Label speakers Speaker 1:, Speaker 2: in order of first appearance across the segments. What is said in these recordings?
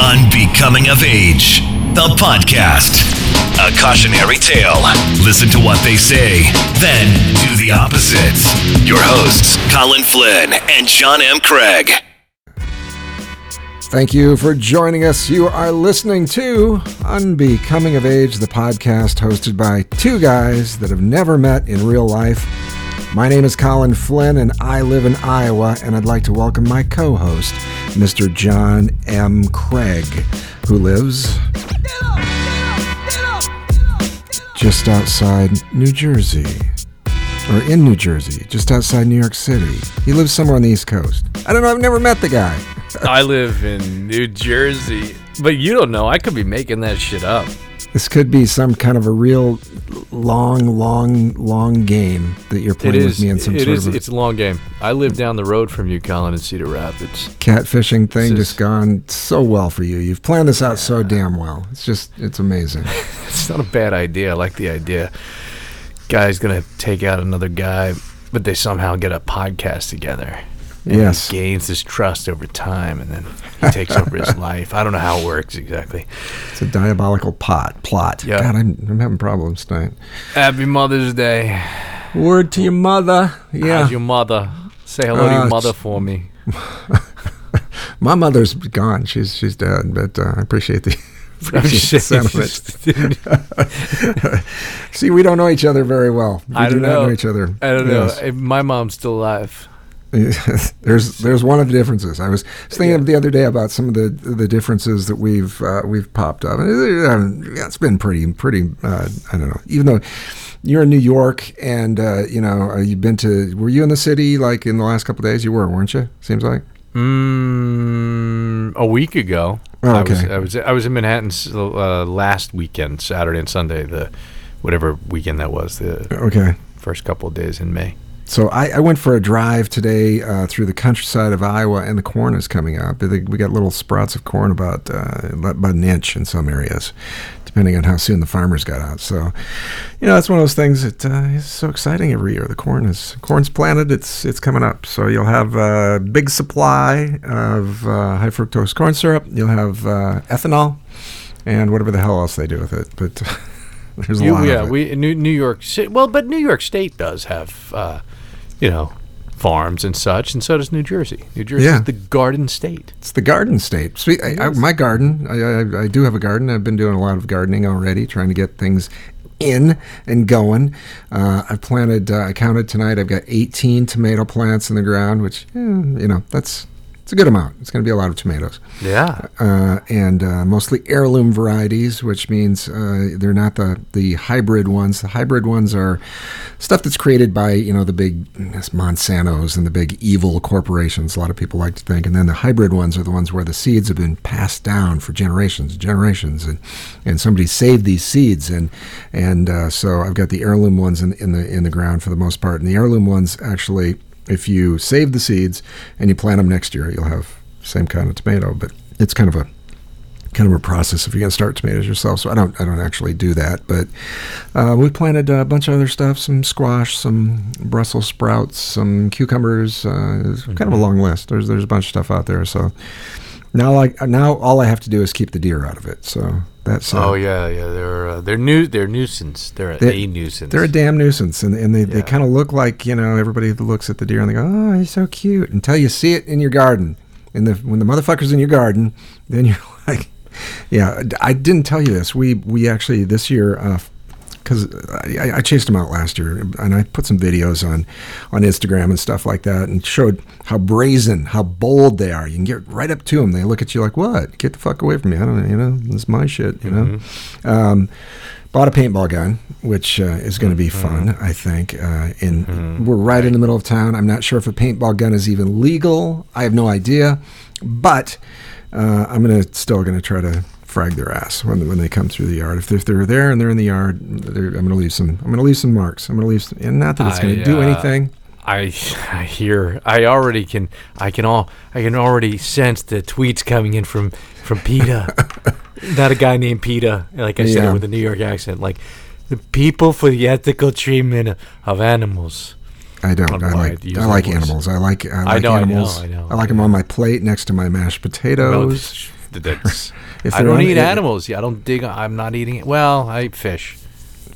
Speaker 1: Unbecoming of Age, the podcast. A cautionary tale. Listen to what they say, then do the opposite. Your hosts, Colin Flynn and John M. Craig.
Speaker 2: Thank you for joining us. You are listening to Unbecoming of Age, the podcast hosted by two guys that have never met in real life. My name is Colin Flynn, and I live in Iowa, and I'd like to welcome my co host, Mr. John M. Craig, who lives just outside New Jersey. Or in New Jersey, just outside New York City. He lives somewhere on the East Coast. I don't know, I've never met the guy.
Speaker 3: I live in New Jersey, but you don't know. I could be making that shit up.
Speaker 2: This could be some kind of a real long, long, long game that you're playing with me in some
Speaker 3: it
Speaker 2: sort
Speaker 3: is-
Speaker 2: of a
Speaker 3: It's a long game. I live down the road from you, Colin, in Cedar Rapids.
Speaker 2: catfishing thing
Speaker 3: is-
Speaker 2: just gone so well for you. You've planned this out so damn well. It's just, it's amazing.
Speaker 3: It's not a bad idea. I like the idea. Guy's gonna take out another guy, but they somehow get a podcast together.
Speaker 2: Yes.
Speaker 3: He gains his trust over time, and then he takes over his life. I don't know how it works exactly.
Speaker 2: It's a diabolical pot plot.
Speaker 3: Yeah.
Speaker 2: God, I'm, I'm having problems tonight.
Speaker 3: Happy Mother's Day.
Speaker 2: Word to your mother. Yeah.
Speaker 3: How's your mother? Say hello to
Speaker 2: Uh,
Speaker 3: your mother for me.
Speaker 2: My mother's gone. She's she's dead, but uh, I appreciate the appreciate the sentiment. See, we don't know each other very well. We
Speaker 3: I
Speaker 2: do
Speaker 3: don't
Speaker 2: not
Speaker 3: know.
Speaker 2: know each other.
Speaker 3: I don't know.
Speaker 2: Yes.
Speaker 3: If My mom's still alive.
Speaker 2: there's there's one of the differences. I was thinking the other day about some of the the differences that we've uh, we've popped up. It, yeah, it's been pretty pretty. Uh, I don't know. Even though you're in New York, and uh, you know uh, you've been to. Were you in the city like in the last couple of days? You were, weren't you? Seems like.
Speaker 3: Mm, a week ago.
Speaker 2: Oh,
Speaker 3: I was
Speaker 2: okay.
Speaker 3: I was I was in Manhattan uh, last weekend, Saturday and Sunday, the whatever weekend that was, the
Speaker 2: Okay.
Speaker 3: first couple of days in May.
Speaker 2: So I, I went for a drive today uh, through the countryside of Iowa, and the corn is coming up. We got little sprouts of corn about uh, about an inch in some areas, depending on how soon the farmers got out. So, you know, it's one of those things that uh, is so exciting every year. The corn is corn's planted; it's it's coming up. So you'll have a big supply of uh, high fructose corn syrup. You'll have uh, ethanol, and whatever the hell else they do with it. But there's a
Speaker 3: You-
Speaker 2: lot
Speaker 3: yeah, we New, New York City. Well, but New York State does have, uh, you know, farms and such, and so does New Jersey. New Jersey
Speaker 2: Yeah.
Speaker 3: is the garden state.
Speaker 2: It's the garden state. Sweet. I, I, my garden. I, I, I do have a garden. I've been doing a lot of gardening already, trying to get things in and going. Uh, I planted. Uh, I counted tonight. I've got 18 tomato plants in the ground, which eh, you know that's it's a good amount. It's going to be a lot of tomatoes,
Speaker 3: Yeah.
Speaker 2: uh, and uh, mostly heirloom varieties, which means uh, they're not the the hybrid ones. The hybrid ones are stuff that's created by you know the big Monsanto's and the big evil corporations. A lot of people like to think, and then the hybrid ones are the ones where the seeds have been passed down for generations and generations, and and somebody saved these seeds, and and uh, so I've got the heirloom ones in, in the in the ground for the most part, and the heirloom ones actually, if you save the seeds and you plant them next year, you'll have same kind of tomato, but it's kind of a kind of a process if you're going to start tomatoes yourself. So I don't I don't actually do that, but uh, we planted a bunch of other stuff: some squash, some Brussels sprouts, some cucumbers. Uh, it's kind of a long list. There's there's a bunch of stuff out there. So now like now all I have to do is keep the deer out of it. So that's uh,
Speaker 3: Oh yeah, yeah. They're uh, they're new. They're nuisance. They're
Speaker 2: They're-
Speaker 3: a nuisance.
Speaker 2: They're a damn nuisance, and, and they, they kind of look like you know everybody looks at the deer and they go, oh, he's so cute, until you see it in your garden. And the when the motherfucker's in your garden, then you're like, yeah. I didn't tell you this. We we actually this year. Because I, I chased them out last year, and I put some videos on on Instagram and stuff like that, and showed how brazen, how bold they are. You can get right up to them. They look at you like, "What? Get the fuck away from me! I don't know. You know, this is my shit. You know." Um, bought a paintball gun, which uh, is going to be fun, I think. Uh, in we're right in the middle of town. I'm not sure if a paintball gun is even legal. I have no idea, but uh, I'm gonna still going to try to frag their ass when when they come through the yard. If if they're there and they're in the yard, I'm going to leave some. I'm going to leave some marks. I'm going to leave, some, and not that it's going to
Speaker 3: I,
Speaker 2: do
Speaker 3: uh,
Speaker 2: anything.
Speaker 3: I I hear I already can I can all I can already sense the tweets coming in from from PETA. Not a guy named PETA, like I said
Speaker 2: Yeah.
Speaker 3: it with a New York accent. Like the people for the ethical treatment of animals.
Speaker 2: I don't. I
Speaker 3: know
Speaker 2: like. I like
Speaker 3: that voice.
Speaker 2: animals. I like. I like
Speaker 3: know, I know,
Speaker 2: animals.
Speaker 3: I know.
Speaker 2: like them on my plate next to my mashed
Speaker 3: No,
Speaker 2: potatoes.
Speaker 3: sh- that's.
Speaker 2: If
Speaker 3: I don't
Speaker 2: on-
Speaker 3: eat animals. Yeah, I don't dig. I'm not eating it. Well, I eat fish.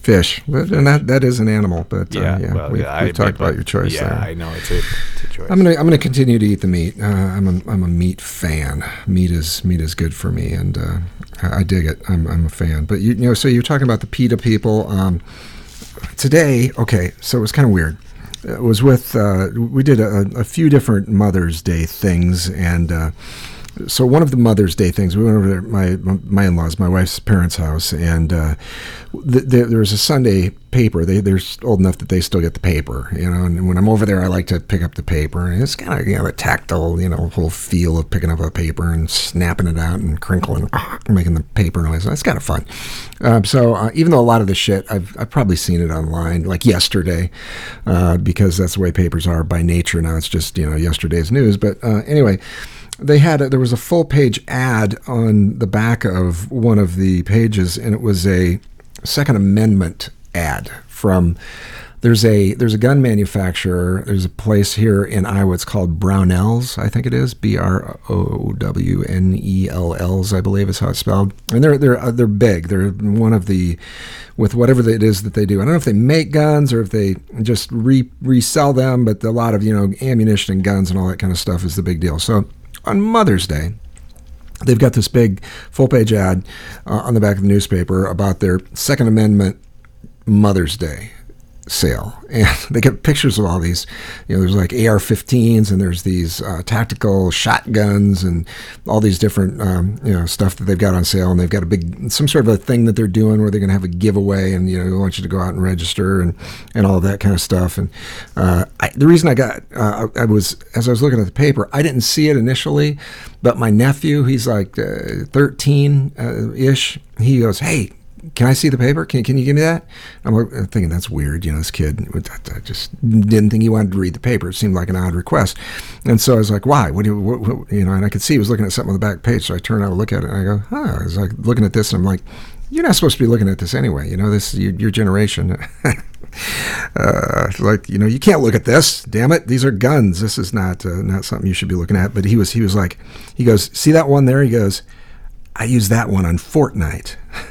Speaker 2: Fish, and that that is an animal. But uh,
Speaker 3: Yeah,
Speaker 2: yeah,
Speaker 3: well,
Speaker 2: we,
Speaker 3: yeah, I
Speaker 2: talked
Speaker 3: but-
Speaker 2: about your choice
Speaker 3: Yeah,
Speaker 2: there.
Speaker 3: I know it's a, it's a choice.
Speaker 2: I'm gonna I'm gonna continue to eat the meat. Uh, I'm a I'm a meat fan. Meat is meat is good for me, and uh, I, I dig it. I'm I'm a fan. But you, you know, so you're talking about the PETA people. Um, today, okay, so it was kind of weird. It was with uh, we did a, a few different Mother's Day things, and uh, so one of the Mother's Day things we went over there, my my in-laws, my wife's parents' house, and uh, th- th- there was a Sunday paper. They they're old enough that they still get the paper, you know. And when I'm over there, I like to pick up the paper, and it's kind of you know a tactile, you know, whole feel of picking up a paper and snapping it out and crinkling, making the paper noise. That's kind of fun. Um, so uh, even though a lot of the shit I've I've probably seen it online, like yesterday, uh, because that's the way papers are by nature now. It's just you know yesterday's news. But uh, anyway they had a, there was a full page ad on the back of one of the pages and it was a second amendment ad from there's a there's a gun manufacturer there's a place here in Iowa it's called Brownells I think it is B R O W N E L L's I believe is how it's spelled. And they're they're uh, they're big they're one of the with whatever it is that they do. I don't know if they make guns or if they just re resell them but a lot of you know ammunition and guns and all that kind of stuff is the big deal. So on Mother's Day, they've got this big full page ad uh, on the back of the newspaper about their Second Amendment Mother's Day sale. And they get pictures of all these, you know, there's like AR 15s and there's these uh, tactical shotguns and all these different, um, you know, stuff that they've got on sale. And they've got a big, some sort of a thing that they're doing where they're going to have a giveaway and, you know, they want you to go out and register and, and all that kind of stuff. And uh, I, the reason I got, uh, I was, as I was looking at the paper, I didn't see it initially, but my nephew, he's like uh, 13 uh, ish, he goes, Hey, can I see the paper? Can, can you give me that? I'm thinking that's weird. You know, this kid, I, just didn't think he wanted to read the paper. It seemed like an odd request. And so I was like, why? What do you, what, what, you know, and I could see he was looking at something on the back page. So I turned out to look at it and I go, huh. I was like looking at this and I'm like, you're not supposed to be looking at this anyway. You know, this, your, your generation. uh, like, you know, you can't look at this. Damn it. These are guns. This is not, uh, not something you should be looking at. But he was, he was like, he goes, see that one there? He goes, I use that one on Fortnite.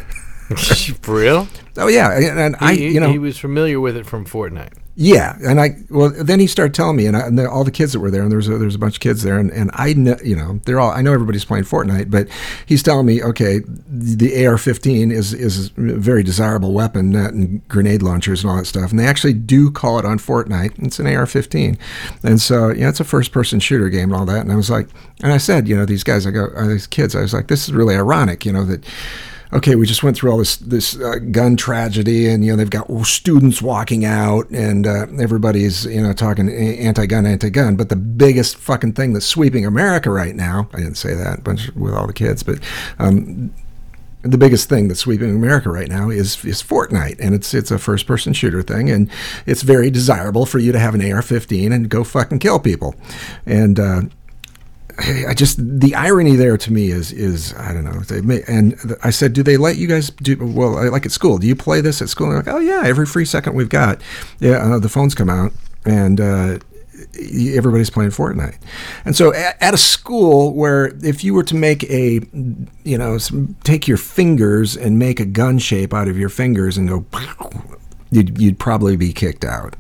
Speaker 3: For real?
Speaker 2: Oh yeah, and, and I,
Speaker 3: He-
Speaker 2: you know,
Speaker 3: he was familiar with it from Fortnite.
Speaker 2: yeah, and I, well, then he started telling me, and, I, and the, all the kids that were there, and there was a, there was a bunch of kids there, and, and I, know, you know, they're all, I know everybody's playing Fortnite, but he's telling me, okay, the AR-15 is is a very desirable weapon, and grenade launchers and all that stuff, and they actually do call it on Fortnite. It's an AR-15, and so yeah, it's a first-person shooter game and all that, and I was like, and I said, you know, these guys, I go, these kids, I was like, this is really ironic, you know, that okay, we just went through all this this uh, gun tragedy, and you know they've got students walking out, and uh, everybody's you know talking anti-gun, anti-gun. But the biggest fucking thing that's sweeping America right now, I didn't say that, bunch with all the kids, but. Um, the biggest thing that's sweeping America right now is is Fortnite, and it's it's a first person shooter thing, and it's very desirable for you to have an AR-15 and go fucking kill people, and uh, I just the irony there to me is is I don't know. They may, and I said, do they let you guys do well? Like at school, do you play this at school? And they're like, oh yeah, every free second we've got, yeah, uh, the phones come out and. Uh, Everybody's playing Fortnite, and so at, a school where if you were to make a, you know, take your fingers and make a gun shape out of your fingers and go, you'd, you'd probably be kicked out.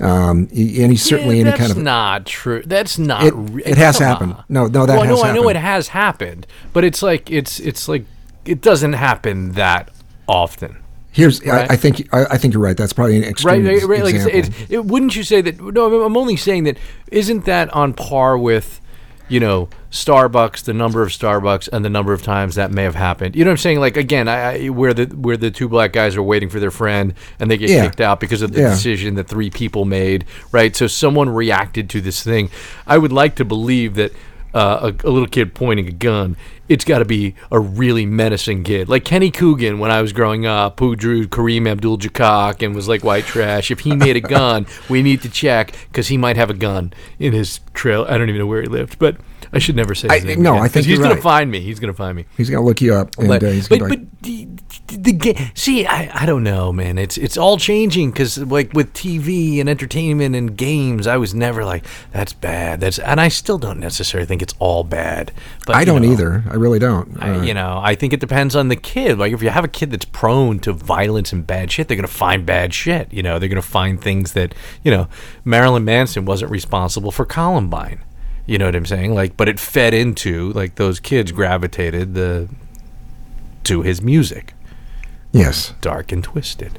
Speaker 2: Um, y- any certainly
Speaker 3: Yeah,
Speaker 2: any kind of
Speaker 3: not true. That's not.
Speaker 2: It-
Speaker 3: re-
Speaker 2: it has happened.
Speaker 3: on.
Speaker 2: No, no, that
Speaker 3: well,
Speaker 2: has
Speaker 3: no, I know it has happened, but it's like it's it's like it doesn't happen that often.
Speaker 2: Here's,
Speaker 3: Right.
Speaker 2: I, I think, I, I think you're right. That's probably an
Speaker 3: Right,
Speaker 2: extreme
Speaker 3: right, right. Like it's,
Speaker 2: example.
Speaker 3: it's, it, wouldn't you say that? No, I'm only saying that. Isn't that on par with, you know, Starbucks, the number of Starbucks, and the number of times that may have happened? You know what I'm saying? Like again, I, I where the where the two black guys are waiting for their friend and they get
Speaker 2: Yeah.
Speaker 3: kicked out because of the
Speaker 2: Yeah.
Speaker 3: decision that three people made. Right. So someone reacted to this thing. I would like to believe that. Uh, a, a little kid pointing a gun, it's got to be a really menacing kid. Like Kenny Coogan when I was growing up, who drew Kareem Abdul Jabbar and was like white trash. If he made a gun, we need to check because he might have a gun in his trail. I don't even know where he lived, but I should never say
Speaker 2: I-
Speaker 3: name.
Speaker 2: no,
Speaker 3: again,
Speaker 2: I think
Speaker 3: he's
Speaker 2: you're
Speaker 3: gonna find me. He's gonna find me.
Speaker 2: He's gonna look you up, and
Speaker 3: But
Speaker 2: uh, he's
Speaker 3: but,
Speaker 2: gonna
Speaker 3: but the, the, the see, I, I don't know, man. It's it's all changing because like with TV and entertainment and games, I was never like that's bad. That's and I still don't necessarily think it's all bad. But
Speaker 2: I don't
Speaker 3: know,
Speaker 2: either. I really don't.
Speaker 3: I-
Speaker 2: Uh,
Speaker 3: you know, I think it depends on the kid. Like, if you have a kid that's prone to violence and bad shit, they're going to find bad shit. You know, they're going to find things that, you know, Marilyn Manson wasn't responsible for Columbine. You know what I'm saying? Like, but it fed into like those kids gravitated the to his music,
Speaker 2: yes,
Speaker 3: dark and twisted.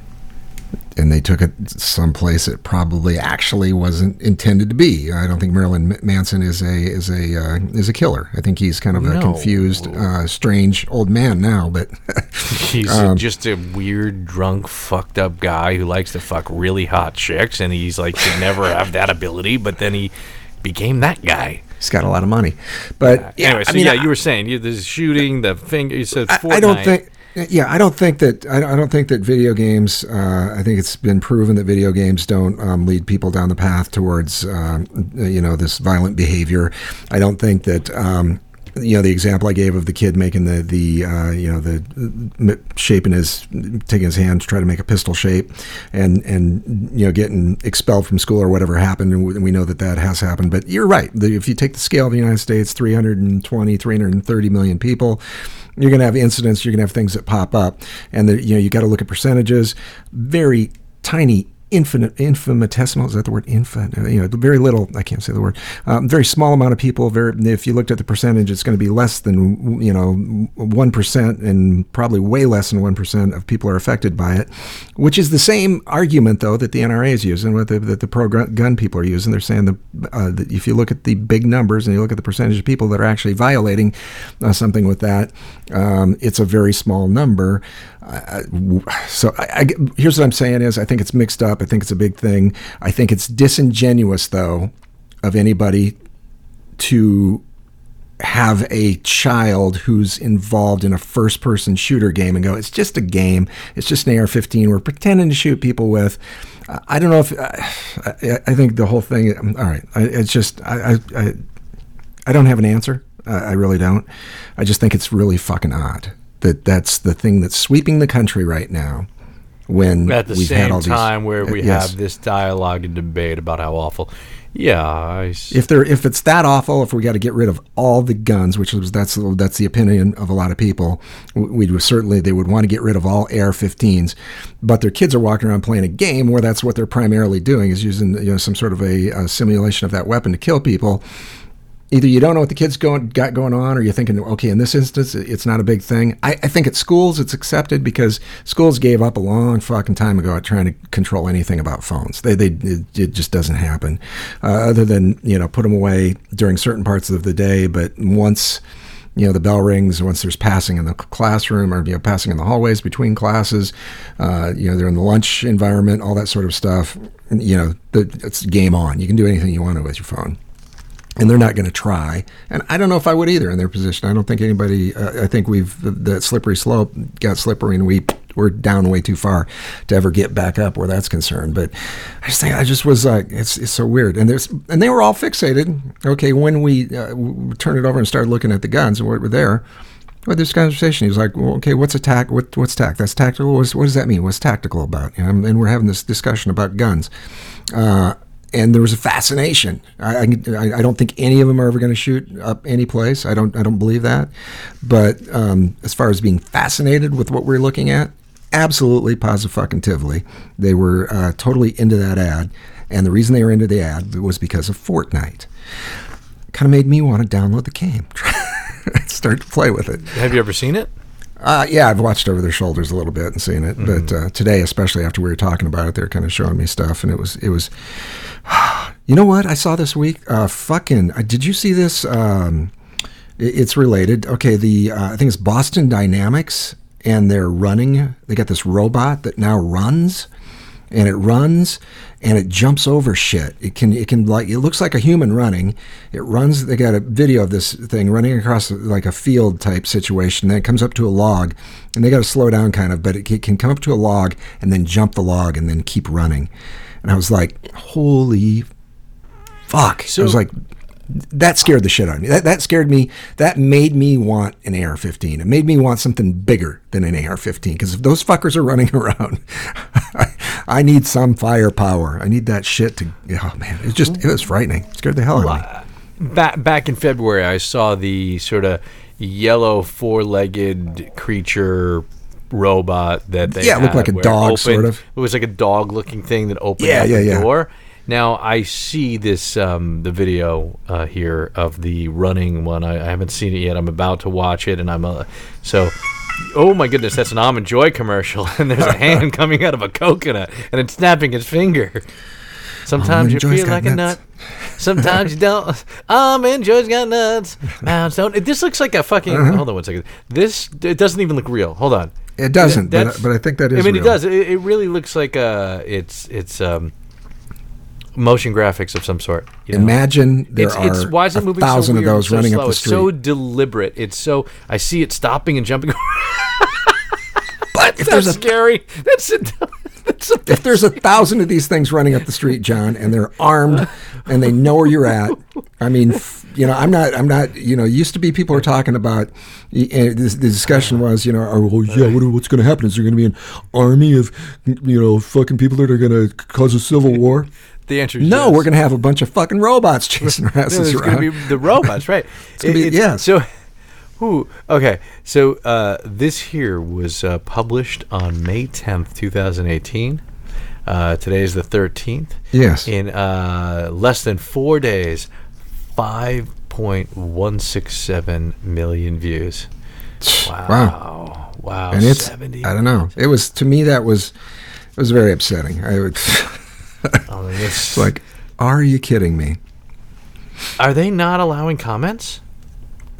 Speaker 2: And they took it someplace it probably actually wasn't intended to be. I don't think Marilyn Manson is a is a uh, is a killer. I think he's kind of a confused, uh, strange old man now. But
Speaker 3: He's
Speaker 2: Um,
Speaker 3: just a weird, drunk, fucked up guy who likes to fuck really hot chicks, and he's like could never have that ability, but then he became that guy.
Speaker 2: he's got a lot of money. But yeah,
Speaker 3: anyway, so
Speaker 2: I mean,
Speaker 3: yeah,
Speaker 2: I-
Speaker 3: you were saying you, the shooting, the finger. You said
Speaker 2: I,
Speaker 3: Fortnite.
Speaker 2: I don't think. Yeah, I don't think that. I don't, think that video games. Uh, I think it's been proven that video games don't um, lead people down the path towards, um, you know, this violent behavior. I don't think that. Um, you know the example I gave of the kid making the the uh, you know the shaping his taking his hand to try to make a pistol shape, and and you know getting expelled from school or whatever happened, and we, know that that has happened. But you're right. If you take the scale of the United States, 320, 330 million people, you're going to have incidents. You're going to have things that pop up, and the, you know you got to look at percentages. Very tiny, infinite, infinitesimal. Is that the word? Infin. You know, very little. I can't say the word. Um, very small amount of people. Very. If you looked at the percentage, it's going to be less than you know one percent, and probably way less than one percent of people are affected by it. Which is the same argument though that the NRA is using, the, that the pro gun people are using. They're saying that, uh, that if you look at the big numbers and you look at the percentage of people that are actually violating uh, something with that, um, it's a very small number. Uh, so I, I, here's what I'm saying is I think it's mixed up. I think it's a big thing. I think it's disingenuous though of anybody to have a child who's involved in a first person shooter game and go, it's just a game. It's just an AR 15 we're pretending to shoot people with. I don't know if I, I think the whole thing, all right, it's just, I, I, I, I don't have an answer. I, I really don't. I just think it's really fucking odd that that's the thing that's sweeping the country right now. When
Speaker 3: at the same
Speaker 2: all these,
Speaker 3: time where we uh,
Speaker 2: yes.
Speaker 3: have this dialogue and debate about how awful. Yeah,
Speaker 2: if there if it's that awful, if we got to get rid of all the guns, which was that's that's the opinion of a lot of people, we would certainly they would want to get rid of all AR-15s, but their kids are walking around playing a game where that's what they're primarily doing is using you know some sort of a, a simulation of that weapon to kill people. Either you don't know what the kids going, got going on, or you're thinking, okay, in this instance, it's not a big thing. I, I think at schools it's accepted because schools gave up a long fucking time ago at trying to control anything about phones. They, they, it, it just doesn't happen, uh, other than you know put them away during certain parts of the day. But once you know the bell rings, once there's passing in the classroom or you know passing in the hallways between classes, uh, you know they're in the lunch environment, all that sort of stuff. You know, the, it's game on. You can do anything you want to with your phone and they're not going to try. And I don't know if I would either in their position. I don't think anybody. Uh, I think we've the slippery slope got slippery, and we we're down way too far to ever get back up where that's concerned. But I just think I just was like, it's it's so weird. And there's and they were all fixated. Okay, when we uh, w- turned it over and started looking at the guns and what were there. We had this conversation. He was like, well, "Okay, what's attack? What, what's tact? That's tactical. What's, what does that mean? What's tactical about?" You know, and we're having this discussion about guns. Uh, and there was a fascination. I, I, I don't think any of them are ever going to shoot up any place. I don't I don't believe that. But um, as far as being fascinated with what we're looking at, absolutely, positively, they were uh, totally into that ad. And the reason they were into the ad was because of Fortnite. Kind of made me want to download the game, start to play with it.
Speaker 3: have you ever seen it?
Speaker 2: Uh, yeah, I've watched over their shoulders a little bit and seen it, but uh, today, especially after we were talking about it, they're kind of showing me stuff, and it was it was. You know what I saw this week? Uh, fucking, uh, did you see this? Um, it- it's related. Okay, the uh, I think it's Boston Dynamics, and they're running. They got this robot that now runs, and it runs and it jumps over shit. It can it can like it looks like a human running. It runs. They got a video of this thing running across like a field type situation. Then it comes up to a log, and they got to slow down kind of, but it can- can come up to a log and then jump the log and then keep running. And I was like, holy fuck!
Speaker 3: So, I
Speaker 2: was like, that scared the shit out of me. That, that scared me. That made me want an AR-15. It made me want something bigger than an AR-15 because if those fuckers are running around, I, I need some firepower. I need that shit to. Oh man, it just it was frightening. It scared the hell out of me.
Speaker 3: Back back in February, I saw the sort of yellow four-legged creature robot that they
Speaker 2: Yeah, it looked like a dog,
Speaker 3: opened-
Speaker 2: sort of.
Speaker 3: It was like a dog-looking thing that opened
Speaker 2: Yeah,
Speaker 3: up
Speaker 2: yeah,
Speaker 3: the
Speaker 2: yeah.
Speaker 3: door. Now I see this um, the video uh, here of the running one. I, I haven't seen it yet. I'm about to watch it, and I'm uh, so. Oh my goodness, that's an almond joy commercial, and there's a hand coming out of a coconut, and it's snapping its finger. Sometimes
Speaker 2: Almond
Speaker 3: you
Speaker 2: Joy's
Speaker 3: feel like a nut. Sometimes you don't. Almond Joy's got nuts. Mounds don't. This looks like a fucking.
Speaker 2: Uh-huh.
Speaker 3: Hold on one second. This it doesn't even look real. Hold on.
Speaker 2: It doesn't, but, but I think that is.
Speaker 3: I mean,
Speaker 2: real.
Speaker 3: it does. It, it really looks like uh, it's it's um, motion graphics of some sort. you know?
Speaker 2: Imagine there
Speaker 3: it's,
Speaker 2: are
Speaker 3: it's why is it
Speaker 2: a
Speaker 3: moving
Speaker 2: thousand
Speaker 3: so
Speaker 2: of those
Speaker 3: so
Speaker 2: running
Speaker 3: slow?
Speaker 2: up the
Speaker 3: It's
Speaker 2: street.
Speaker 3: so deliberate. It's so I see it stopping and jumping.
Speaker 2: but if
Speaker 3: That's
Speaker 2: there's a
Speaker 3: scary. That's a, that's a,
Speaker 2: if there's a thousand of these things running up the street, John, and they're armed and they know where you're at, I mean, you know, I'm not, I'm not, you know, used to be people are talking about, uh, this, the discussion was, you know, oh, well, yeah, what, what's going to happen? Is there going to be an army of, you know, fucking people that are going to cause a civil war?
Speaker 3: the answer is
Speaker 2: No,
Speaker 3: yes.
Speaker 2: we're going to have a bunch of fucking robots chasing our
Speaker 3: No,
Speaker 2: asses
Speaker 3: going
Speaker 2: around.
Speaker 3: be the robots, right? it's
Speaker 2: gonna be- yes.
Speaker 3: So, who? Okay, so uh, this here was uh, published on May tenth, two thousand eighteen. Uh, today is the thirteenth.
Speaker 2: Yes.
Speaker 3: In uh, less than four days, five point one six seven million views. Wow.
Speaker 2: Wow.
Speaker 3: Wow.
Speaker 2: and it's,
Speaker 3: 70.
Speaker 2: I don't know. It was, to me, that was, it was very upsetting. I would,
Speaker 3: Oh, this-
Speaker 2: it's like, are you kidding me?
Speaker 3: are they not allowing comments?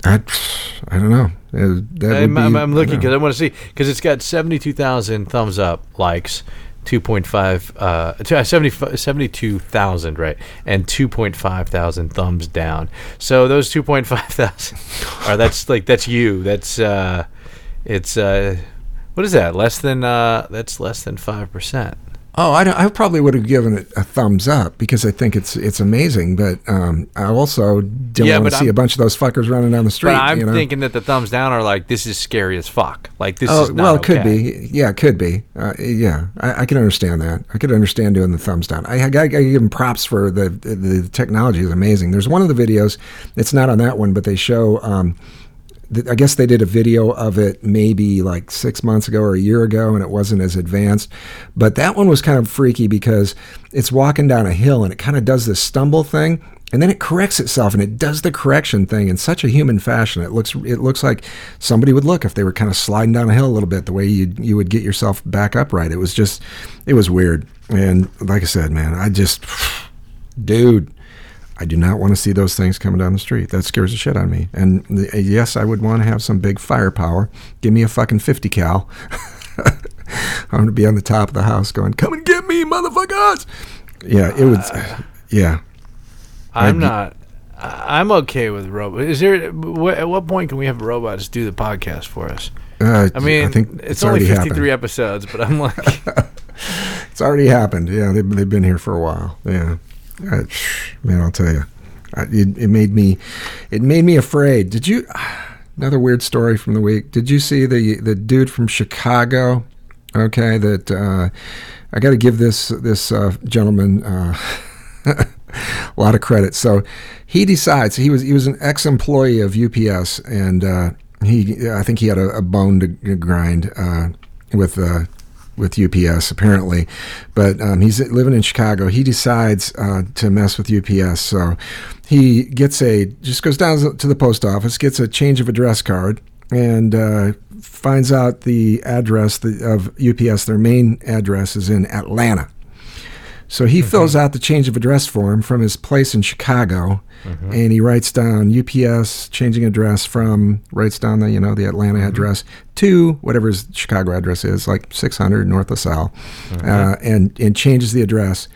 Speaker 2: I, I don't know. That
Speaker 3: I'm,
Speaker 2: would be-
Speaker 3: I'm looking because
Speaker 2: know.
Speaker 3: I want to see because it's got seventy-two thousand thumbs up, likes, two point five, uh, t- uh, 70 72,000, right, and two point five thousand thumbs down. So those two point five thousand, are that's like that's you. That's uh, it's uh, what is that? Less than uh, that's less than five percent.
Speaker 2: Oh, I, I probably would have given it a thumbs up because I think it's it's amazing. But um, I also don't
Speaker 3: Yeah,
Speaker 2: want to see
Speaker 3: I'm-
Speaker 2: a bunch of those fuckers running down the street.
Speaker 3: But I'm
Speaker 2: you know?
Speaker 3: thinking that the thumbs down are like this is scary as fuck. Like this
Speaker 2: Oh
Speaker 3: is not
Speaker 2: well, it could
Speaker 3: okay.
Speaker 2: be. Yeah, it could be. Uh, yeah, I, I can understand that. I could understand doing the thumbs down. I, I, I give them props for the, the the technology is amazing. There's one of the videos. It's not on that one, but they show. Um, I guess they did a video of it maybe like six months ago or a year ago, and it wasn't as advanced. But that one was kind of freaky because it's walking down a hill and it kind of does this stumble thing, and then it corrects itself and it does the correction thing in such a human fashion. It looks it looks like somebody would look if they were kind of sliding down a hill a little bit, the way you you would get yourself back upright. It was just it was weird, and like I said, man, I just dude. I do not want to see those things coming down the street. That scares the shit out of me. And uh, yes, I would want to have some big firepower. Give me a fucking 50 cal. I'm going to be on the top of the house going, come and get me, motherfuckers. Yeah, it would. Yeah.
Speaker 3: I'm
Speaker 2: I'd-
Speaker 3: not. I'm okay with robots. Is there? wh- At what point can we have robots do the podcast for us?
Speaker 2: Uh,
Speaker 3: I mean,
Speaker 2: I think
Speaker 3: it's,
Speaker 2: it's,
Speaker 3: only 53
Speaker 2: happened.
Speaker 3: episodes, but I'm like,
Speaker 2: It's already happened. Yeah, they've, they've been here for a while. Yeah, Man, I'll tell you, I, it, it made me, it made me afraid. Did you? Another weird story from the week. Did you see the the dude from Chicago? Okay, that uh, I got to give this this uh, gentleman. Uh, a lot of credit. So he decides he was he was an ex-employee of UPS, and uh, he I think he had a, a bone to grind uh, with uh, with UPS apparently, but um, he's living in Chicago. He decides uh, to mess with UPS, so he gets a just goes down to the post office, gets a change of address card, and uh, finds out the address of UPS. Their main address is in Atlanta. So he mm-hmm. fills out the change of address form from his place in Chicago, mm-hmm. and he writes down UPS changing address from writes down the you know the Atlanta mm-hmm. address to whatever his Chicago address is, like 600 North LaSalle, uh, and and changes the address.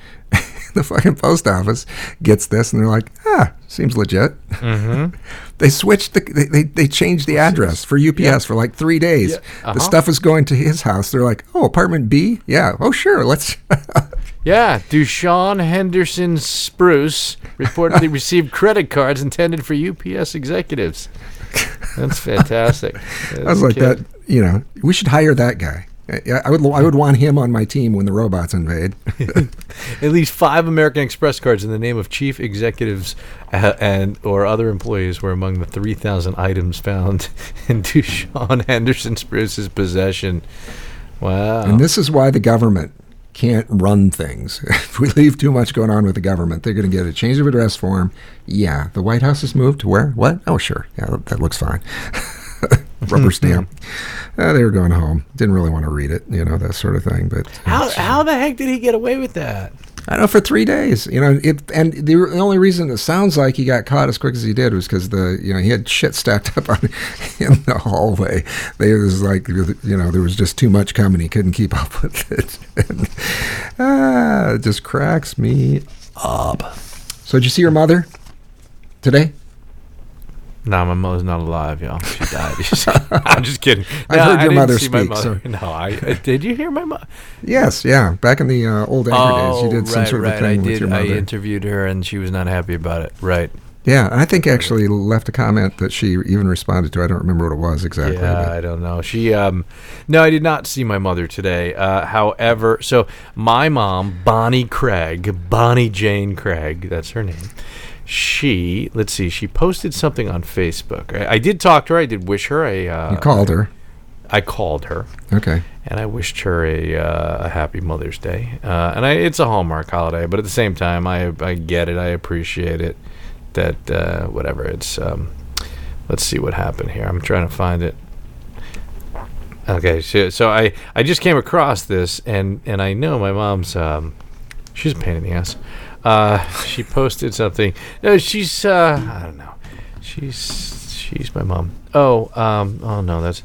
Speaker 2: The fucking post office gets this, and they're like, ah, seems legit. they switched the they, they, they changed the address for UPS for like three days.
Speaker 3: Uh-huh.
Speaker 2: The stuff is going to his house. They're like, oh, apartment B, yeah, oh sure, let's.
Speaker 3: Yeah, Dushawn Henderson Spruce reportedly received credit cards intended for UPS executives. That's fantastic.
Speaker 2: I was like that. You know, we should hire that guy. I, I would. I would want him on my team when the robots invade.
Speaker 3: At least five American Express cards in the name of chief executives and or other employees were among the 3,000 items found in Dushawn Henderson Spruce's possession. Wow.
Speaker 2: And this is why the government can't run things. if we leave too much going on with the government, they're going to get a change of address form. Yeah, the White House has moved to where? What? Oh, sure. Yeah, that looks fine. Rubber stamp. Uh, they were going home. Didn't really want to read it, you know, that sort of thing. But
Speaker 3: how, how the heck did he get away with that?
Speaker 2: I don't know for three days, you know. It and the, the only reason it sounds like he got caught as quick as he did was because the you know he had shit stacked up on in the hallway. They was like you know there was just too much coming. He couldn't keep up with it. and, ah, it just cracks me up. So did you see your mother today?
Speaker 3: No, my mother's not alive, y'all. She died. I'm just kidding.
Speaker 2: I've
Speaker 3: No,
Speaker 2: heard
Speaker 3: I
Speaker 2: your
Speaker 3: didn't
Speaker 2: mother
Speaker 3: see my
Speaker 2: speak,
Speaker 3: mother.
Speaker 2: so-
Speaker 3: No, I uh, did. You hear my mother?
Speaker 2: Yes, yeah. Back in the uh, old anchor days, you did some
Speaker 3: Oh, right,
Speaker 2: sort of
Speaker 3: right.
Speaker 2: thing
Speaker 3: I
Speaker 2: with
Speaker 3: did.
Speaker 2: your
Speaker 3: I
Speaker 2: mother.
Speaker 3: interviewed her, and she was not happy about it. Right.
Speaker 2: yeah, I think actually left a comment that she even responded to. I don't remember what it was exactly.
Speaker 3: Yeah, I don't know. She, um, no, I did not see my mother today. Uh, however, so my mom, Bonnie Craig, Bonnie Jane Craig, that's her name. She, let's see, she posted something on Facebook. I, I did talk to her. I did wish her a. Uh,
Speaker 2: you called her.
Speaker 3: I called her.
Speaker 2: Okay.
Speaker 3: and I wished her a, uh, a happy Mother's Day. Uh, and I, it's a Hallmark holiday, but at the same time, I I get it. I appreciate it. That uh, whatever. It's um, let's see what happened here. I'm trying to find it. Okay, so, so I I just came across this, and and I know my mom's um, she's a pain in the ass. Uh, she posted something. No, she's uh, I don't know. She's she's my mom. Oh um oh no that's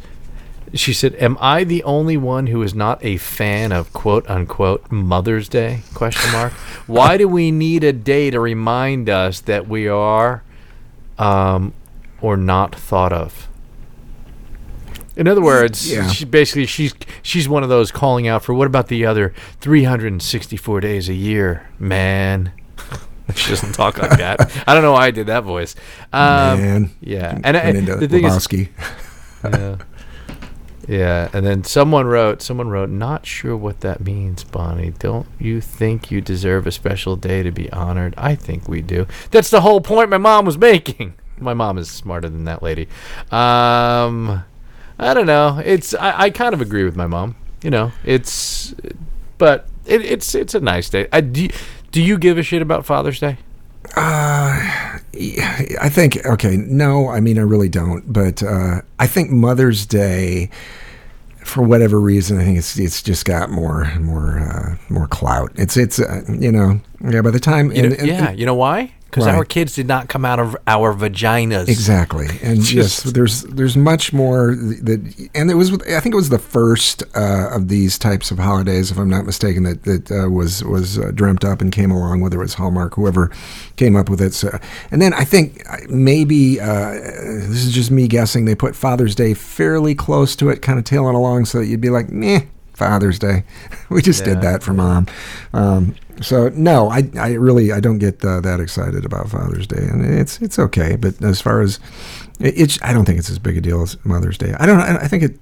Speaker 3: she said, "Am I the only one who is not a fan of quote unquote Mother's Day?" Question mark. Why do we need a day to remind us that we are, um, or not thought of? In other words,
Speaker 2: Yeah.
Speaker 3: she basically she's she's one of those calling out for what about the other 364 days a year, man? she doesn't talk like that. I don't know why I did that voice. Um,
Speaker 2: Man.
Speaker 3: yeah, and,
Speaker 2: into
Speaker 3: the thing is, yeah. Yeah, and then someone wrote, someone wrote, not sure what that means, Bonnie. Don't you think you deserve a special day to be honored? I think we do. That's the whole point my mom was making. My mom is smarter than that lady. Um, I don't know. It's I, I kind of agree with my mom. You know, it's, but it, it's it's a nice day. I, do, you, do you give a shit about Father's Day?
Speaker 2: Yeah, I think okay. No, I mean I really don't. But uh, I think Mother's Day, for whatever reason, I think it's it's just got more more uh, more clout. It's it's uh, you know yeah. By the time
Speaker 3: You
Speaker 2: and,
Speaker 3: know,
Speaker 2: and-
Speaker 3: yeah, you know why? Because
Speaker 2: Right.
Speaker 3: our kids did not come out of our vaginas.
Speaker 2: Exactly, and yes,
Speaker 3: Just-
Speaker 2: there's there's much more that, and it was I think it was the first uh, of these types of holidays, if I'm not mistaken, that that uh, was was uh, dreamt up and came along, whether it was Hallmark, whoever came up with it. So, and then I think uh, maybe uh, this is just me guessing. They put Father's Day fairly close to it, kind of tailing along, so that you'd be like, meh. Father's Day, we just did that for mom. Um, so no, I, I really I don't get uh, that excited about Father's Day, and it's it's okay. But as far as it's, I don't think it's as big a deal as Mother's Day. I don't. I think it.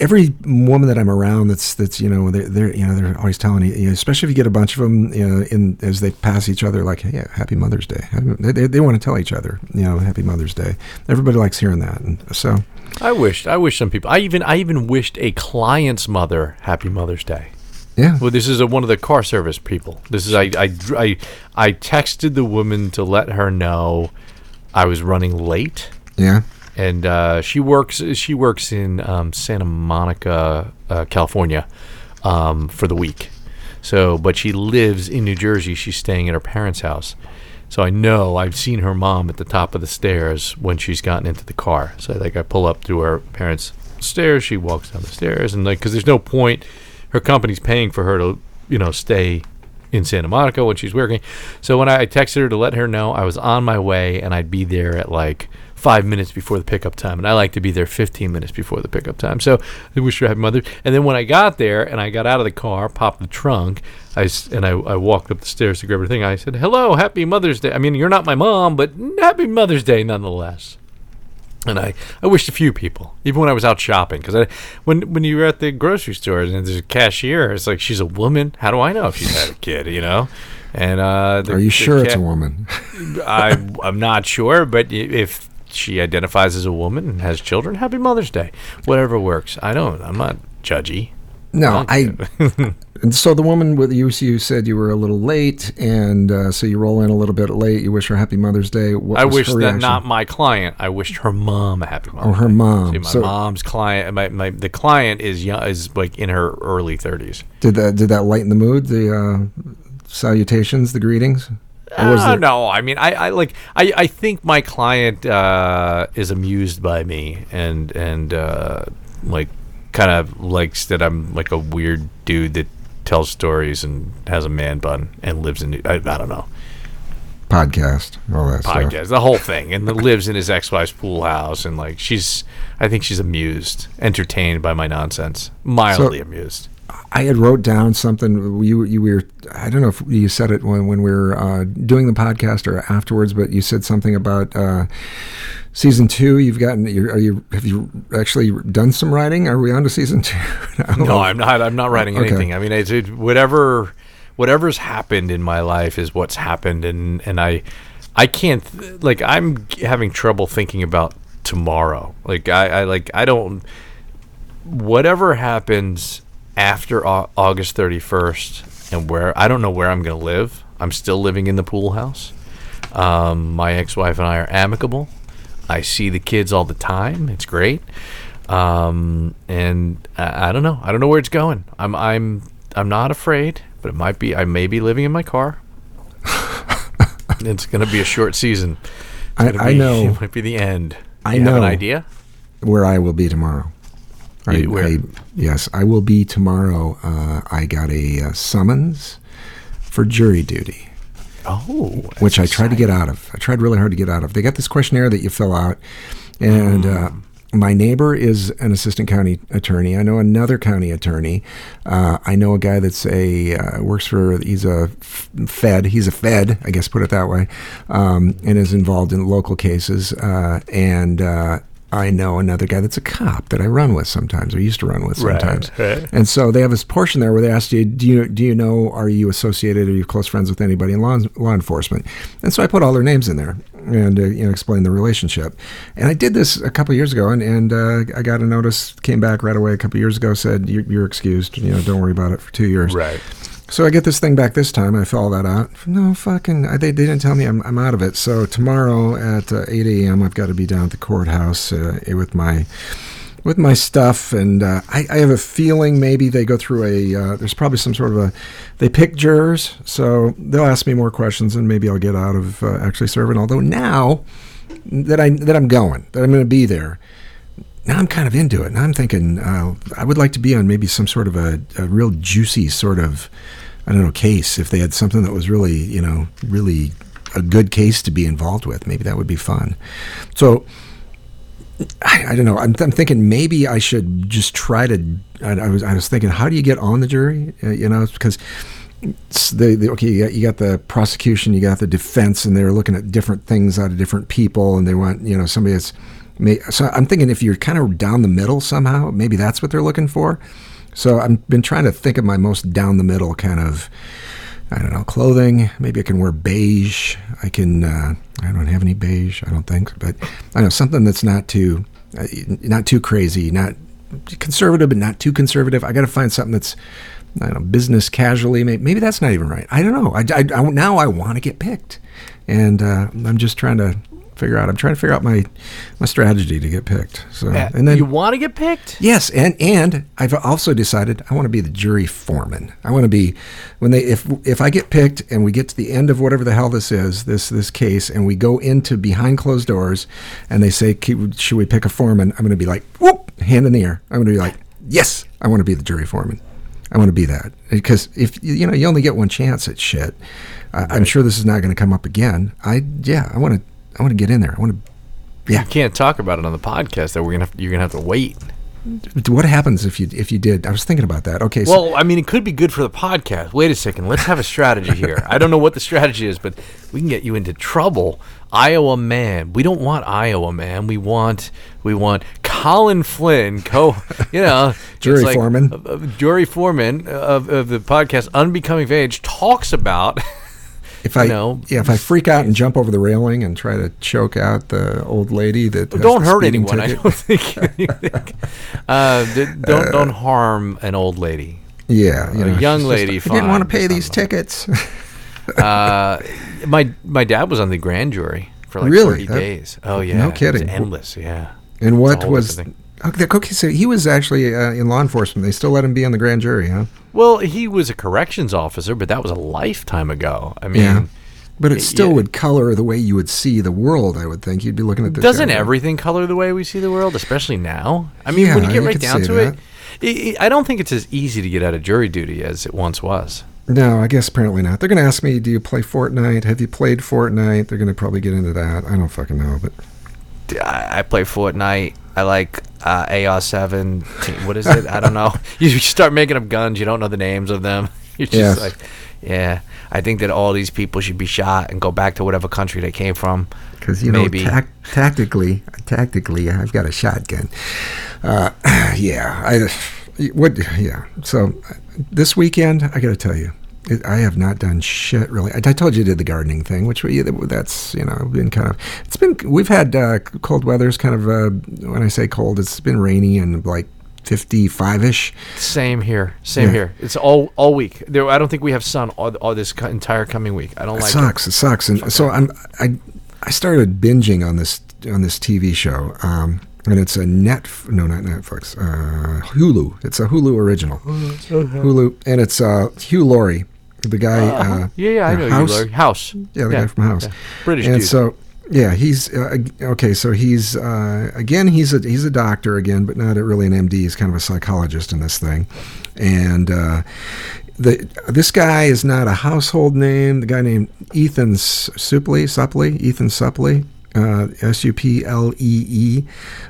Speaker 2: Every woman that I'm around, that's that's you know they're, they're you know they're always telling you, especially if you get a bunch of them, you know, in as they pass each other, like, hey, yeah, Happy Mother's Day. They, they, they want to tell each other, you know, Happy Mother's Day. Everybody likes hearing that, and so
Speaker 3: I wished. I wish some people. I even. I even wished a client's mother Happy Mother's Day.
Speaker 2: Yeah,
Speaker 3: Well, this is a, one of the car service people. This is I, I I I texted the woman to let her know I was running late,
Speaker 2: yeah,
Speaker 3: and uh, she works she works in um, Santa Monica, uh, California, um, for the week. So, but she lives in New Jersey. She's staying at her parents' house. So I know I've seen her mom at the top of the stairs when she's gotten into the car. So like I pull up to her parents' stairs, she walks down the stairs, and like because there's no point, her company's paying for her to you know stay in Santa Monica when she's working. So when I texted her to let her know I was on my way and I'd be there at like five minutes before the pickup time, and I like to be there 15 minutes before the pickup time. So I wish her happy mother. And then when I got there and I got out of the car, popped the trunk, I and I, I walked up the stairs to grab her thing. I said, "Hello, happy Mother's Day." I mean, you're not my mom, but happy Mother's Day nonetheless. And I, I wished a few people, even when I was out shopping, because I, when when you're at the grocery store and there's a cashier, it's like she's a woman. How do I know if she's had a kid? You know, and uh, the,
Speaker 2: Are you sure it's a woman?
Speaker 3: I I'm not sure, but if she identifies as a woman and has children, Happy Mother's Day. Whatever works. I don't. I'm not judgy.
Speaker 2: No, I. And so the woman with you, you said you were a little late, and uh, so you roll in a little bit late. You wish her happy Mother's Day. What
Speaker 3: I wish that
Speaker 2: reaction?
Speaker 3: not my client. I wished her mom a happy Mother's
Speaker 2: Oh, her
Speaker 3: Day.
Speaker 2: mom.
Speaker 3: See, my
Speaker 2: So-
Speaker 3: mom's client. My, my the client is young, is like in her early 30s.
Speaker 2: Did that did that lighten the mood? The uh, salutations, the greetings.
Speaker 3: Uh, no, I mean, I, I like, I, I think my client uh, is amused by me and and uh, like kind of likes that I'm like a weird dude that tells stories and has a man bun and lives in I, I don't know
Speaker 2: podcast, all that stuff.
Speaker 3: podcast the whole thing and lives in his ex-wife's pool house and like she's I think she's amused entertained by my nonsense mildly amused
Speaker 2: I had wrote down something. You you were I don't know if you said it when when we were uh, doing the podcast or afterwards, but you said something about uh, season two. You've gotten. You're, you have you actually done some writing? Are we on to season two?
Speaker 3: No, I'm not. I'm not writing
Speaker 2: Okay.
Speaker 3: anything. I mean, it's it, whatever, whatever's happened in my life is what's happened, and and I, I can't like I'm having trouble thinking about tomorrow. Like I, I like I don't. Whatever happens after August 31st, and where I don't know where I'm gonna live. I'm still living in the pool house. Um, my ex-wife and I are amicable. I see the kids all the time. It's great. Um, and I, I don't know. I don't know where it's going. I'm I'm I'm not afraid, but it might be. I may be living in my car. it's gonna be a short season.
Speaker 2: I-
Speaker 3: gonna
Speaker 2: I know.
Speaker 3: It might be the end.
Speaker 2: I
Speaker 3: you Have an idea?
Speaker 2: where I will be tomorrow. I,
Speaker 3: You- where?
Speaker 2: I- yes, I will be tomorrow. Uh, I got a uh, summons for jury duty.
Speaker 3: Oh,
Speaker 2: which I tried to get out of. I tried really hard to get out of. They got this questionnaire that you fill out, and uh, my neighbor is an assistant county attorney. I know another county attorney. Uh, I know a guy that's a uh, works for. He's a f- Fed. He's a Fed, I guess, put it that way, um, and is involved in local cases. Uh, and uh, I know another guy that's a cop that I run with sometimes, or used to run with
Speaker 3: Right,
Speaker 2: sometimes.
Speaker 3: right.
Speaker 2: And so they have this portion there where they ask you, do you do you know, are you associated, are you close friends with anybody in law, law enforcement? And so I put all their names in there and uh, you know explain the relationship. And I did this a couple years ago, and and uh, I got a notice, came back right away a couple years ago, said you're, you're excused. You know, don't worry about it for two years.
Speaker 3: right.
Speaker 2: So I get this thing back this time. I fill all that out. No fucking. They, they didn't tell me I'm, I'm out of it. So tomorrow at uh, 8 a.m. I've got to be down at the courthouse uh, with my with my stuff, and uh, I, I have a feeling maybe they go through a. Uh, there's probably some sort of a. They pick jurors, so they'll ask me more questions, and maybe I'll get out of uh, actually serving. Although now that I that I'm going, that I'm going to be there now I'm kind of into it. Now I'm thinking uh, I would like to be on maybe some sort of a, a real juicy sort of I don't know case. If they had something that was really you know really a good case to be involved with, maybe that would be fun. So I, I don't know. I'm, I'm thinking maybe I should just try to. I, I was I was thinking, how do you get on the jury? Uh, you know, because the, the okay, you got, you got the prosecution, you got the defense, and they're looking at different things out of different people, and they want you know somebody that's. So I'm thinking if you're kind of down the middle somehow, maybe that's what they're looking for. So I've been trying to think of my most down the middle kind of. I don't know clothing. Maybe I can wear beige. I can. Uh, I don't have any beige. I don't think, but I know something that's not too, uh, not too crazy, not conservative, but not too conservative. I got to find something that's, I don't know, business casually. Maybe, maybe that's not even right. I don't know. I, I- I- now I want to get picked, and uh, I'm just trying to figure out. I'm trying to figure out my my strategy to get picked. So and then
Speaker 3: you want to get picked?
Speaker 2: Yes, and and I've also decided I want to be the jury foreman. I want to be when they if if I get picked and we get to the end of whatever the hell this is, this this case, and we go into behind closed doors, and they say, "Should we pick a foreman?" I'm going to be like, "Whoop!" Hand in the air. I'm going to be like, "Yes, I want to be the jury foreman." I want to be that because if you know you only get one chance at shit. I, I'm sure this is not going to come up again. I yeah, I want to I want to get in there. I want to Yeah.
Speaker 3: You can't talk about it on the podcast. That we're gonna have, you're gonna have to wait.
Speaker 2: What happens if you if you did? I was thinking about that. Okay, so
Speaker 3: Well, I mean, it could be good for the podcast. Wait a second. Let's have a strategy here. I don't know what the strategy is, but we can get you into trouble. Iowa man. We don't want Iowa man. We want we want Colin Flynn, co, you know,
Speaker 2: Jury foreman.
Speaker 3: uh, uh, jury foreman of, of the podcast Unbecoming of Age talks about.
Speaker 2: If I yeah, if I freak out and jump over the railing and try to choke out the old lady that
Speaker 3: don't hurt anyone. I don't think. uh, don't don't harm an old lady.
Speaker 2: Yeah, you
Speaker 3: A
Speaker 2: know,
Speaker 3: young
Speaker 2: she's just,
Speaker 3: lady,
Speaker 2: I didn't want to pay these tickets.
Speaker 3: Uh, my my dad was on the grand jury for like
Speaker 2: Really?
Speaker 3: thirty
Speaker 2: That-
Speaker 3: days. Oh yeah,
Speaker 2: no
Speaker 3: It was
Speaker 2: kidding.
Speaker 3: endless. Yeah.
Speaker 2: and what was okay? okay, So he was actually uh, in law enforcement. They still let him be on the grand jury, huh?
Speaker 3: Well, he was a corrections officer, but that was a lifetime ago. I mean,
Speaker 2: Yeah. But it still
Speaker 3: yeah.
Speaker 2: would color the way you would see the world. I would think you'd be looking at this.
Speaker 3: doesn't everything color the way we see the world, especially now? I mean,
Speaker 2: Yeah,
Speaker 3: when you get right down to it, it, I don't think it's as easy to get out of jury duty as it once was.
Speaker 2: No, I guess apparently not. They're going to ask me, "Do you play Fortnite? Have you played Fortnite?" They're going to probably get into that. I don't fucking know, but
Speaker 3: I play Fortnite. I like uh, AR-7. What is it? I don't know. You start making up guns. You don't know the names of them. You're just
Speaker 2: Yes.
Speaker 3: like, yeah. I think that all these people should be shot and go back to whatever country they came from.
Speaker 2: because you
Speaker 3: Maybe.
Speaker 2: know, tac- tactically, tactically, I've got a shotgun. Uh, yeah, I what? Yeah. So this weekend, I got to tell you, it, I have not done shit really. I, I told you I did the gardening thing, which we, that's you know been kind of. It's been we've had uh, cold weather's kind of. Uh, when I say cold, it's been rainy and like. 55 ish.
Speaker 3: Same here. Same
Speaker 2: Yeah.
Speaker 3: here. It's all all week. There, I don't think we have sun all, all this co- entire coming week. I don't like
Speaker 2: It
Speaker 3: like
Speaker 2: sucks. It, sucks. And so I'm I I started binging on this on this TV show. Um, and it's a net no not Netflix uh, Hulu. It's a Hulu original. Hulu and it's uh, Hugh Laurie, the guy. Uh,
Speaker 3: it. Yeah, yeah, I know
Speaker 2: House.
Speaker 3: you. House.
Speaker 2: Yeah, the guy from House.
Speaker 3: yeah. British
Speaker 2: and
Speaker 3: dude.
Speaker 2: so yeah, he's uh, okay. So he's uh, again he's a he's a doctor again, but not a, really an MD. He's kind of a psychologist in this thing, and. Uh, the, this guy is not a household name. The guy named Ethan S- Suplee, Suplee, Ethan Suplee, uh, S U P L E E.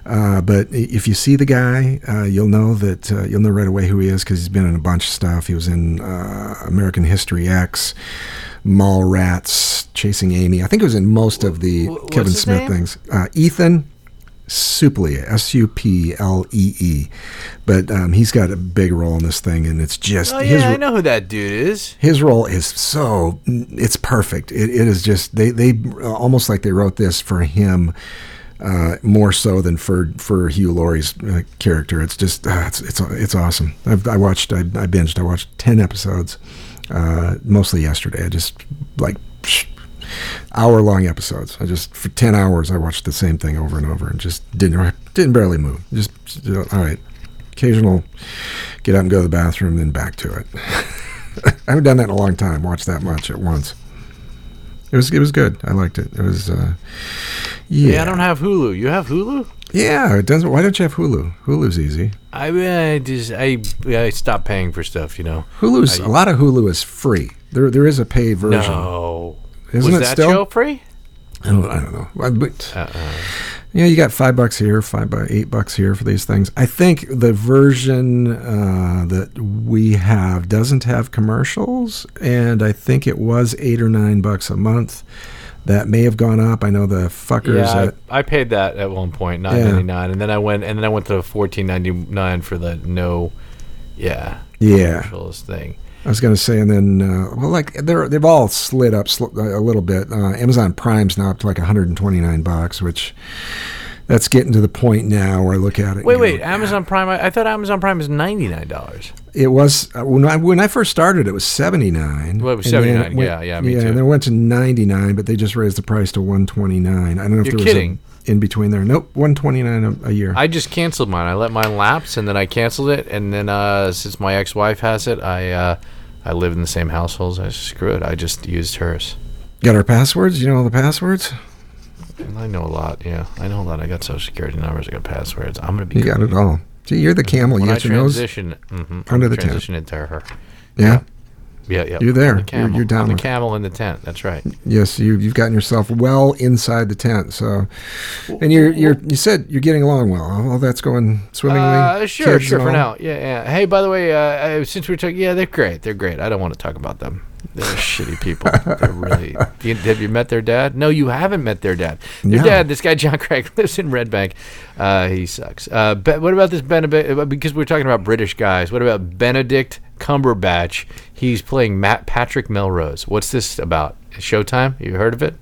Speaker 2: Uh, but if you see the guy, uh, you'll know that uh, you'll know right away who he is because he's been in a bunch of stuff. He was in uh, American History X, Mallrats, Chasing Amy. I think it was in most of the
Speaker 3: what's
Speaker 2: Kevin Smith
Speaker 3: name?
Speaker 2: things. Uh, Ethan Suplee, S U P L E E. But um, he's got a big role in this thing, and it's just
Speaker 3: Oh
Speaker 2: his
Speaker 3: yeah, I know who that dude is.
Speaker 2: his role is so it's perfect. It, it is just they they almost like they wrote this for him. Uh, more so than for for Hugh Laurie's uh, character, it's just uh, it's it's it's awesome. I've, I watched I, I binged I watched ten episodes, uh, mostly yesterday. I just like hour long episodes. I just for ten hours I watched the same thing over and over and just didn't didn't barely move. Just, just all right. Occasional get up and go to the bathroom, then back to it. I haven't done that in a long time. Watched that much at once. It was it was good. I liked it. It was uh, yeah.
Speaker 3: Yeah. I don't have Hulu. You have Hulu?
Speaker 2: Yeah, it doesn't. Why don't you have Hulu? Hulu's easy.
Speaker 3: I, I just I I stopped paying for stuff. You know.
Speaker 2: Hulu's
Speaker 3: I-
Speaker 2: a lot of Hulu is free. There there is a paid version.
Speaker 3: No.
Speaker 2: Isn't
Speaker 3: was
Speaker 2: it
Speaker 3: that
Speaker 2: still?
Speaker 3: show free?
Speaker 2: I don't, I don't know. But
Speaker 3: Uh-uh.
Speaker 2: yeah, you got five bucks here, five by eight bucks here for these things. I think the version uh, that we have doesn't have commercials, and I think it was eight or nine bucks a month. That may have gone up. I know the fuckers.
Speaker 3: Yeah,
Speaker 2: at,
Speaker 3: I, I paid that at one point, nine ninety nine, and then I went and then I went to fourteen ninety nine for the no, yeah,
Speaker 2: Yeah.
Speaker 3: commercials thing.
Speaker 2: I was going to say, and then uh, well, like they're they've all slid up sl- a little bit. Uh, Amazon Prime's now up to like 129 bucks, which that's getting to the point now where I look at it.
Speaker 3: Wait,
Speaker 2: go,
Speaker 3: wait, Amazon Prime. I, I thought Amazon Prime is ninety nine dollars.
Speaker 2: It was uh, when I when I first started, it was 79.
Speaker 3: Well, it was 79,
Speaker 2: went-
Speaker 3: yeah, yeah, me
Speaker 2: yeah,
Speaker 3: too.
Speaker 2: and then it went to 99, but they just raised the price to 129. I don't know if
Speaker 3: You're
Speaker 2: there
Speaker 3: kidding.
Speaker 2: was a in between there. Nope, 129 a, a year.
Speaker 3: I just canceled mine. I let mine lapse, and then I canceled it. And then uh, since my ex wife has it, I uh, I live in the same household. I just, screw it. I just used hers.
Speaker 2: Got our passwords? You know all the passwords?
Speaker 3: I know a lot. Yeah, I know a lot. I got social security numbers. I got passwords. I'm gonna be.
Speaker 2: You got it all. See, you're the camel.
Speaker 3: When
Speaker 2: You
Speaker 3: I
Speaker 2: got your nose.
Speaker 3: transition, mhm,
Speaker 2: under the tent.
Speaker 3: transition into her.
Speaker 2: Yeah.
Speaker 3: Yeah, yeah. Yeah.
Speaker 2: You're there.
Speaker 3: I'm the
Speaker 2: You're-
Speaker 3: camel.
Speaker 2: you're down
Speaker 3: I'm the camel in the tent. That's right.
Speaker 2: Yes, you you've gotten yourself well inside the tent. So, and you're you're you said you're getting along well. All that's going swimmingly.
Speaker 3: Uh, sure, sure. For
Speaker 2: all?
Speaker 3: now, yeah, yeah. Hey, by the way, uh, uh, since we're talking, yeah, they're great. They're great. I don't want to talk about them. They're shitty people. They're really. You- Have you met their dad? No, you haven't met their dad. Their
Speaker 2: No.
Speaker 3: dad, this guy John Craig, lives in Red Bank. Uh, he sucks. Uh, be, what about this Benedict? Because we're talking about British guys. What about Benedict Cumberbatch? He's playing Matt Patrick Melrose. What's this about? Showtime? You heard of it?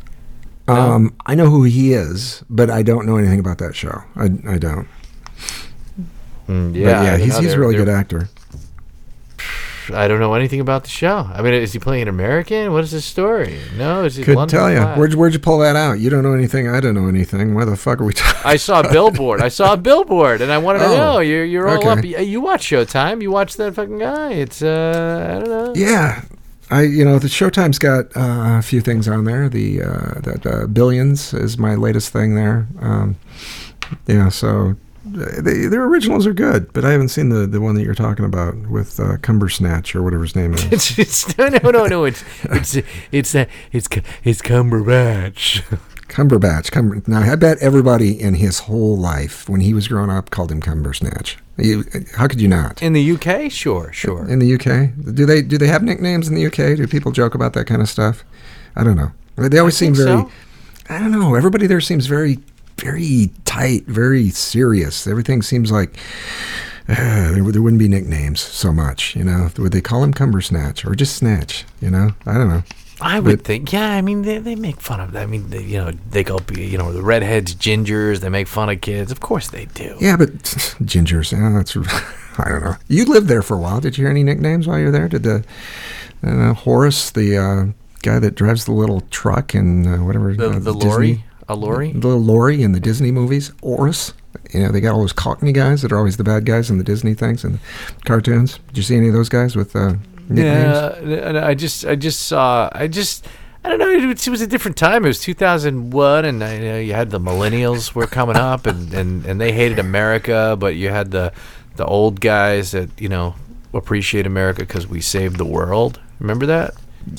Speaker 2: Um, I know who he is, but I don't know anything about that show. I, I don't.
Speaker 3: Mm,
Speaker 2: But yeah, he's
Speaker 3: know.
Speaker 2: he's a really good actor.
Speaker 3: I don't know anything about the show. I mean, is he playing an American? What is his story? No, is he
Speaker 2: Couldn't
Speaker 3: London
Speaker 2: tell you. Where'd where'd you pull that out? You don't know anything. I don't know anything. Why the fuck are we talking?
Speaker 3: I saw a billboard. I saw a billboard, and I wanted to
Speaker 2: Oh,
Speaker 3: know. You're you're all up.
Speaker 2: okay.
Speaker 3: You, you watch Showtime. You watch that fucking guy. It's uh, I don't know.
Speaker 2: Yeah, I you know the Showtime's got uh, a few things on there. The uh, that uh, Billions is my latest thing there. Um, yeah, so they, their originals are good, but I haven't seen the, the one that you're talking about with uh, Cumbersnatch or whatever his name is.
Speaker 3: It's, it's no no no no. It's it's it's uh, it's it's Cumberbatch.
Speaker 2: Cumberbatch. Cumber. Now I bet everybody in his whole life when he was growing up called him Cumbersnatch. You, how could you not?
Speaker 3: In the UK, sure, sure.
Speaker 2: In the UK, do they do they have nicknames in the UK? Do people joke about that kind of stuff? I don't know. They always seem very.
Speaker 3: so.
Speaker 2: I don't know. Everybody there seems very, very tight, very serious. Everything seems like uh, there, there wouldn't be nicknames so much. You know, would they call him Cumbersnatch or just Snatch? You know, I don't know.
Speaker 3: I would
Speaker 2: But-
Speaker 3: think, yeah. I mean, they, they make fun of. That. I mean, they, you know, they go, you know, the redheads, gingers. They make fun of kids. Of course they do.
Speaker 2: Yeah, but gingers. Yeah, that's. I don't know. You lived there for a while. Did you hear any nicknames while you were there? Did the I Horace, the uh, guy that drives the little truck and uh, whatever
Speaker 3: The
Speaker 2: uh,
Speaker 3: the lorry, a lorry.
Speaker 2: the little lorry in the Disney movies, Horace. You know, they got all those Cockney guys that are always the bad guys in the Disney things and cartoons. Did you see any of those guys with uh, nicknames?
Speaker 3: Yeah, and I just, I just saw, I just, I don't know. It was, it was a different time. It was 2001, and you, know, you had the millennials were coming up, and, and, and they hated America, but you had the the old guys that you know appreciate America because we saved the world. Remember that?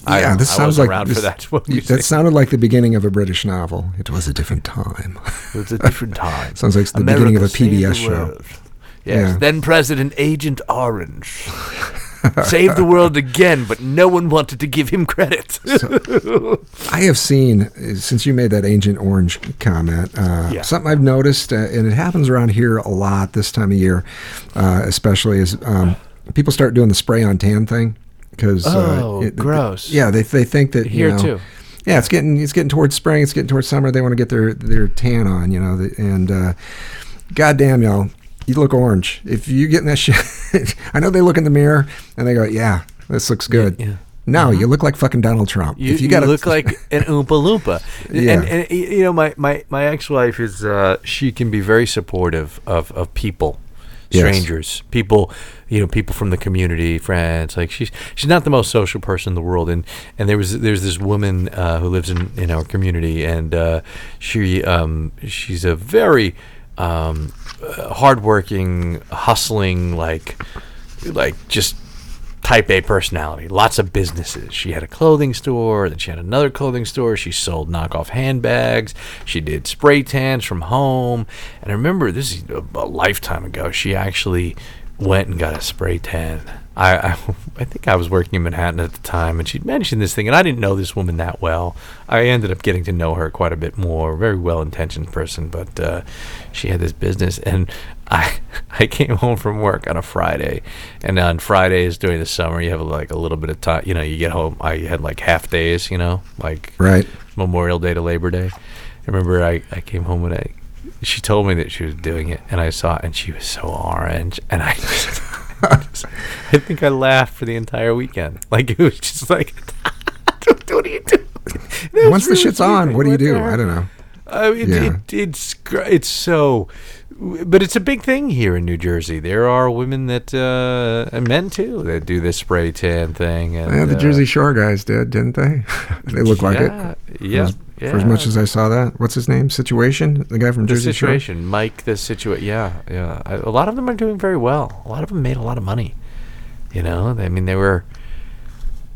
Speaker 2: Yeah,
Speaker 3: I,
Speaker 2: this
Speaker 3: I
Speaker 2: sounds like
Speaker 3: around
Speaker 2: this,
Speaker 3: for that. What
Speaker 2: you-
Speaker 3: you
Speaker 2: that sounded like the beginning of a British novel. It was a different time.
Speaker 3: It was a different time.
Speaker 2: Sounds like it's the beginning of a PBS show.
Speaker 3: Yes,
Speaker 2: Yeah.
Speaker 3: then President Agent Orange saved the world again, but no one wanted to give him credit.
Speaker 2: I have seen uh, since you made that Agent Orange comment. Uh,
Speaker 3: Yeah.
Speaker 2: Something I've noticed, uh, and it happens around here a lot this time of year, uh, especially is um, people start doing the spray on tan thing because
Speaker 3: Oh,
Speaker 2: uh,
Speaker 3: gross.
Speaker 2: yeah, they they think that you
Speaker 3: Here
Speaker 2: know,
Speaker 3: too.
Speaker 2: Yeah, it's getting it's getting towards spring. It's getting towards summer. They want to get their their tan on, you know. the- And uh, goddamn, y'all, you look orange. If you get in that shit, I know they look in the mirror and they go, "Yeah, this looks good."
Speaker 3: yeah.
Speaker 2: No, you look like fucking Donald Trump.
Speaker 3: You,
Speaker 2: if
Speaker 3: you,
Speaker 2: you, got
Speaker 3: look like an Oompa Loompa.
Speaker 2: Yeah.
Speaker 3: And, and, you know, my, my, my ex wife is, uh, she can be very supportive of, of people,
Speaker 2: Yes.
Speaker 3: strangers, people, you know, people from the community, friends. Like she's, she's not the most social person in the world. And, and there was, there's this woman, uh, who lives in, in our community and, uh, she, um, she's a very, um, uh, hardworking, hustling, like, like just type A personality, lots of businesses. She had a clothing store, then she had another clothing store. She sold knockoff handbags. She did spray tans from home. And I remember this is a, a lifetime ago. She actually went and got a spray tan. I, I I think I was working in Manhattan at the time, and she'd mentioned this thing, and I didn't know this woman that well. I ended up getting to know her quite a bit more. Very well intentioned person, but uh, she had this business, and I I came home from work on a Friday, and on Fridays during the summer, you have like a little bit of time. You know, you get home. I had like half days. You know, like
Speaker 2: right.
Speaker 3: Memorial Day to Labor Day. I remember I, I came home and I she told me that she was doing it and I saw it and she was so orange and I just, I think I laughed for the entire weekend. Like it was just like what do you do?
Speaker 2: Once the shit's on, what do you do? I don't know.
Speaker 3: Uh, it,
Speaker 2: Yeah.
Speaker 3: it, it's it's so, but it's a big thing here in New Jersey. There are women that uh, and men too that do this spray tan thing. And,
Speaker 2: Yeah, the
Speaker 3: uh,
Speaker 2: Jersey Shore guys did, didn't they? they look like it.
Speaker 3: Yeah,
Speaker 2: For as,
Speaker 3: yeah.
Speaker 2: for as much as I saw that. What's his name? Situation? The guy from
Speaker 3: the
Speaker 2: Jersey Shore?
Speaker 3: situation, Mike. The situation. Yeah, yeah. I, a lot of them are doing very well. A lot of them made a lot of money. You know, I mean, they were.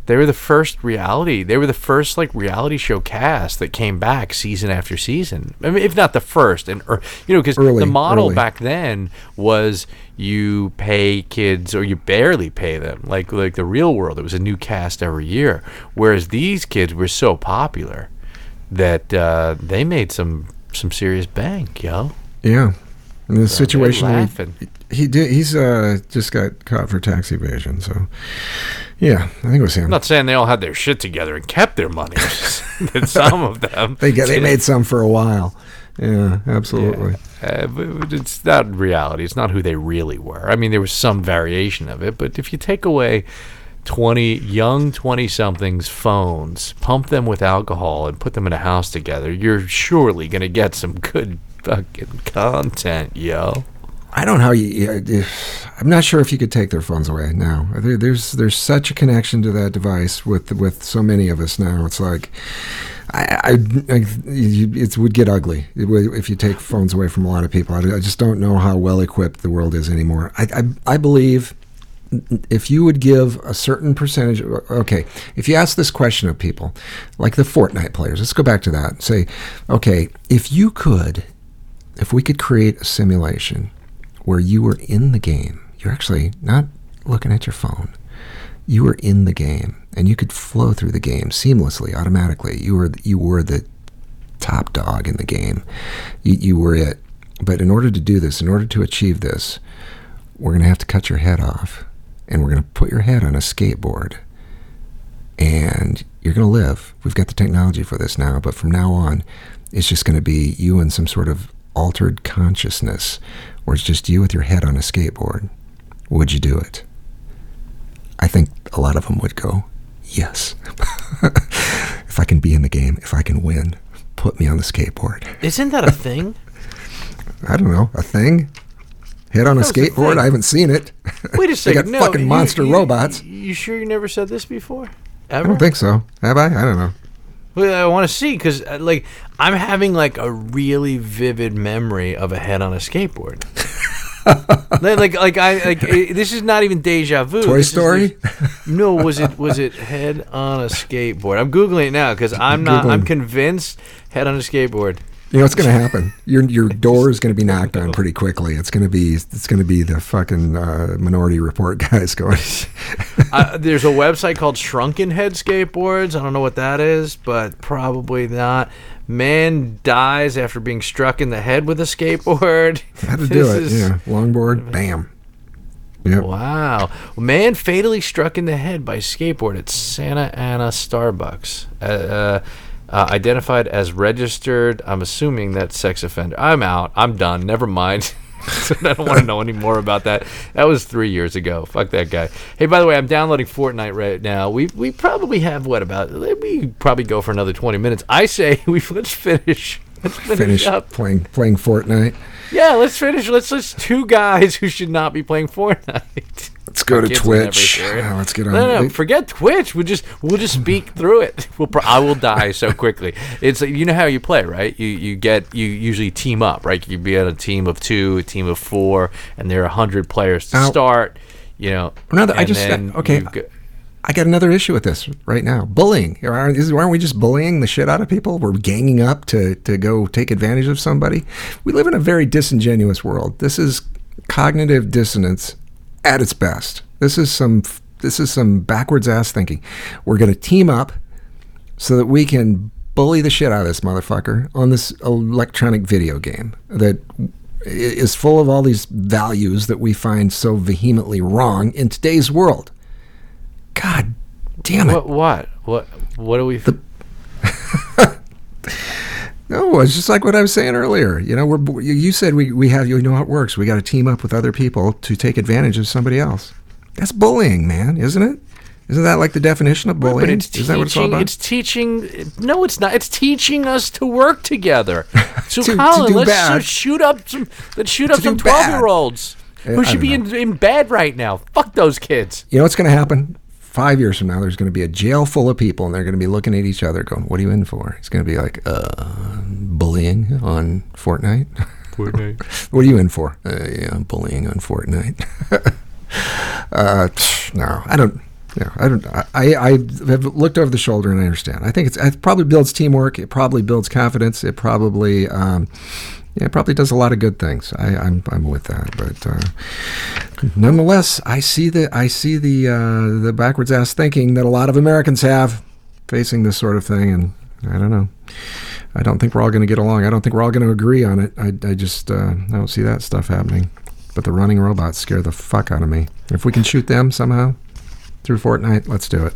Speaker 3: They were the first reality. They were the first like reality show cast that came back season after season. I mean, if not the first, and or you know, because the model
Speaker 2: early.
Speaker 3: back then was you pay kids or you barely pay them. Like like the real world, it was a new cast every year. Whereas these kids were so popular that uh, they made some some serious bank, yo.
Speaker 2: Yeah. In the situation where
Speaker 3: laughing.
Speaker 2: He, did, he's uh, just got caught for tax evasion. So, yeah, I think it was him.
Speaker 3: I'm not saying they all had their shit together and kept their money. That some of them
Speaker 2: they got, they made some for a while. Yeah, absolutely.
Speaker 3: Uh, but but it's not reality. It's not who they really were. I mean, there was some variation of it, but if you take away 20 young 20 somethings phones, pump them with alcohol, and put them in a house together, you're surely going to get some good fucking content, yo.
Speaker 2: I don't know how you. I'm not sure if you could take their phones away now. There, there's there's such a connection to that device with with so many of us now. It's like. I, I, I it would get ugly if you take phones away from a lot of people. I, I just don't know how well equipped the world is anymore. I, I, I believe if you would give a certain percentage, okay, if you ask this question of people, like the Fortnite players, let's go back to that. Say, okay, if you could, if we could create a simulation where you were in the game, you're actually not looking at your phone, you were in the game, and you could flow through the game seamlessly, automatically. You were you were the top dog in the game. You, you were it. But in order to do this, in order to achieve this, we're going to have to cut your head off and we're going to put your head on a skateboard and you're going to live. We've got the technology for this now, but from now on, it's just going to be you in some sort of altered consciousness where it's just you with your head on a skateboard. Would you do it? I think a lot of them would go, yes. if I can be in the game, if I can win, put me on the skateboard.
Speaker 3: Isn't that a thing?
Speaker 2: I don't know, a thing? Head on a
Speaker 3: That
Speaker 2: skateboard?
Speaker 3: thing.
Speaker 2: I haven't seen it.
Speaker 3: Wait a second.
Speaker 2: they got
Speaker 3: no,
Speaker 2: fucking monster
Speaker 3: you-
Speaker 2: robots.
Speaker 3: You sure you never said this before?
Speaker 2: I don't think so. Have I? I don't know.
Speaker 3: I want to see because, like, I'm having like a really vivid memory of a head on a skateboard. like, like, like, I like eh, this is not even deja vu.
Speaker 2: Toy
Speaker 3: This
Speaker 2: Story?
Speaker 3: no, was it was it head on a skateboard? I'm googling it now because I'm not. I'm convinced head on a skateboard.
Speaker 2: You know what's going to happen? Your your door is going to be knocked on pretty quickly. It's going to be it's going to be the fucking uh, Minority Report guys going.
Speaker 3: uh, there's a website called Shrunken Head Skateboards. I don't know what that is, but probably not. Man dies after being struck in the head with a skateboard.
Speaker 2: How to do it?
Speaker 3: is-
Speaker 2: Yeah, longboard, bam. Yep.
Speaker 3: Wow. Man fatally struck in the head by skateboard at Santa Ana Starbucks. Uh, uh, identified as registered. I'm assuming that's sex offender. I'm out. I'm done. Never mind. I don't want to know any more about that. That was three years ago. Fuck that guy. Hey, by the way, I'm downloading Fortnite right now. We we probably have what about? We probably go for another 20 minutes. I say we let's finish. Let's finish,
Speaker 2: Finish
Speaker 3: up.
Speaker 2: playing playing Fortnite.
Speaker 3: Yeah, let's finish. Let's let's two guys who should not be playing Fortnite.
Speaker 2: Let's go to
Speaker 3: Kids will never
Speaker 2: Twitch.
Speaker 3: hear it.
Speaker 2: Ah, let's get on.
Speaker 3: No, no,
Speaker 2: Wait,
Speaker 3: forget Twitch. We'll just we'll just speak through it. We'll pro- I will die so quickly. It's you know how you play, right? You you get you usually team up, right? You be on a team of two, a team of four, and there are hundred players to start. You know,
Speaker 2: Another- I just-
Speaker 3: then
Speaker 2: okay.
Speaker 3: go-
Speaker 2: I got another issue with this right now. Bullying. Aren't, is- aren't we just bullying the shit out of people? We're ganging up to, to go take advantage of somebody. We live in a very disingenuous world. This is cognitive dissonance at its best. This is some this is some backwards ass thinking. We're going to team up so that we can bully the shit out of this motherfucker on this electronic video game that is full of all these values that we find so vehemently wrong in today's world. God damn it.
Speaker 3: what what what what do we?
Speaker 2: No, it's just like what I was saying earlier. You know, we're you- said we, we have you know how it works. We got to team up with other people to take advantage of somebody else. That's bullying, man, isn't it? Isn't that like the definition of bullying?
Speaker 3: but it's
Speaker 2: Is that what it's all
Speaker 3: teaching.
Speaker 2: about?
Speaker 3: It's teaching. No, it's not. It's teaching us to work together. So,
Speaker 2: To- to
Speaker 3: Colin,
Speaker 2: do
Speaker 3: let's
Speaker 2: bad.
Speaker 3: shoot up some. Let's shoot up some twelve-year-olds who
Speaker 2: I
Speaker 3: should be in, in bed right now. Fuck those kids.
Speaker 2: you know what's going to happen? Five years from now, there's going to be a jail full of people, and they're going to be looking at each other, going, "What are you in for?" It's going to be like, uh, bullying on Fortnite. Fortnite. what are you in for? Uh, yeah, bullying on Fortnite. uh, no, I don't. Yeah, I don't. I, I have looked over the shoulder and I understand. I think it's it probably builds teamwork. It probably builds confidence. It probably, um, yeah, it probably does a lot of good things. I, I'm I'm with that. But uh, nonetheless, I see the I see the uh, the backwards ass thinking that a lot of Americans have facing this sort of thing, and I don't know. I don't think we're all going to get along. I don't think we're all going to agree on it. I, I just uh, I don't see that stuff happening. But the running robots scare the fuck out of me. If we can shoot them somehow through Fortnite, let's do it.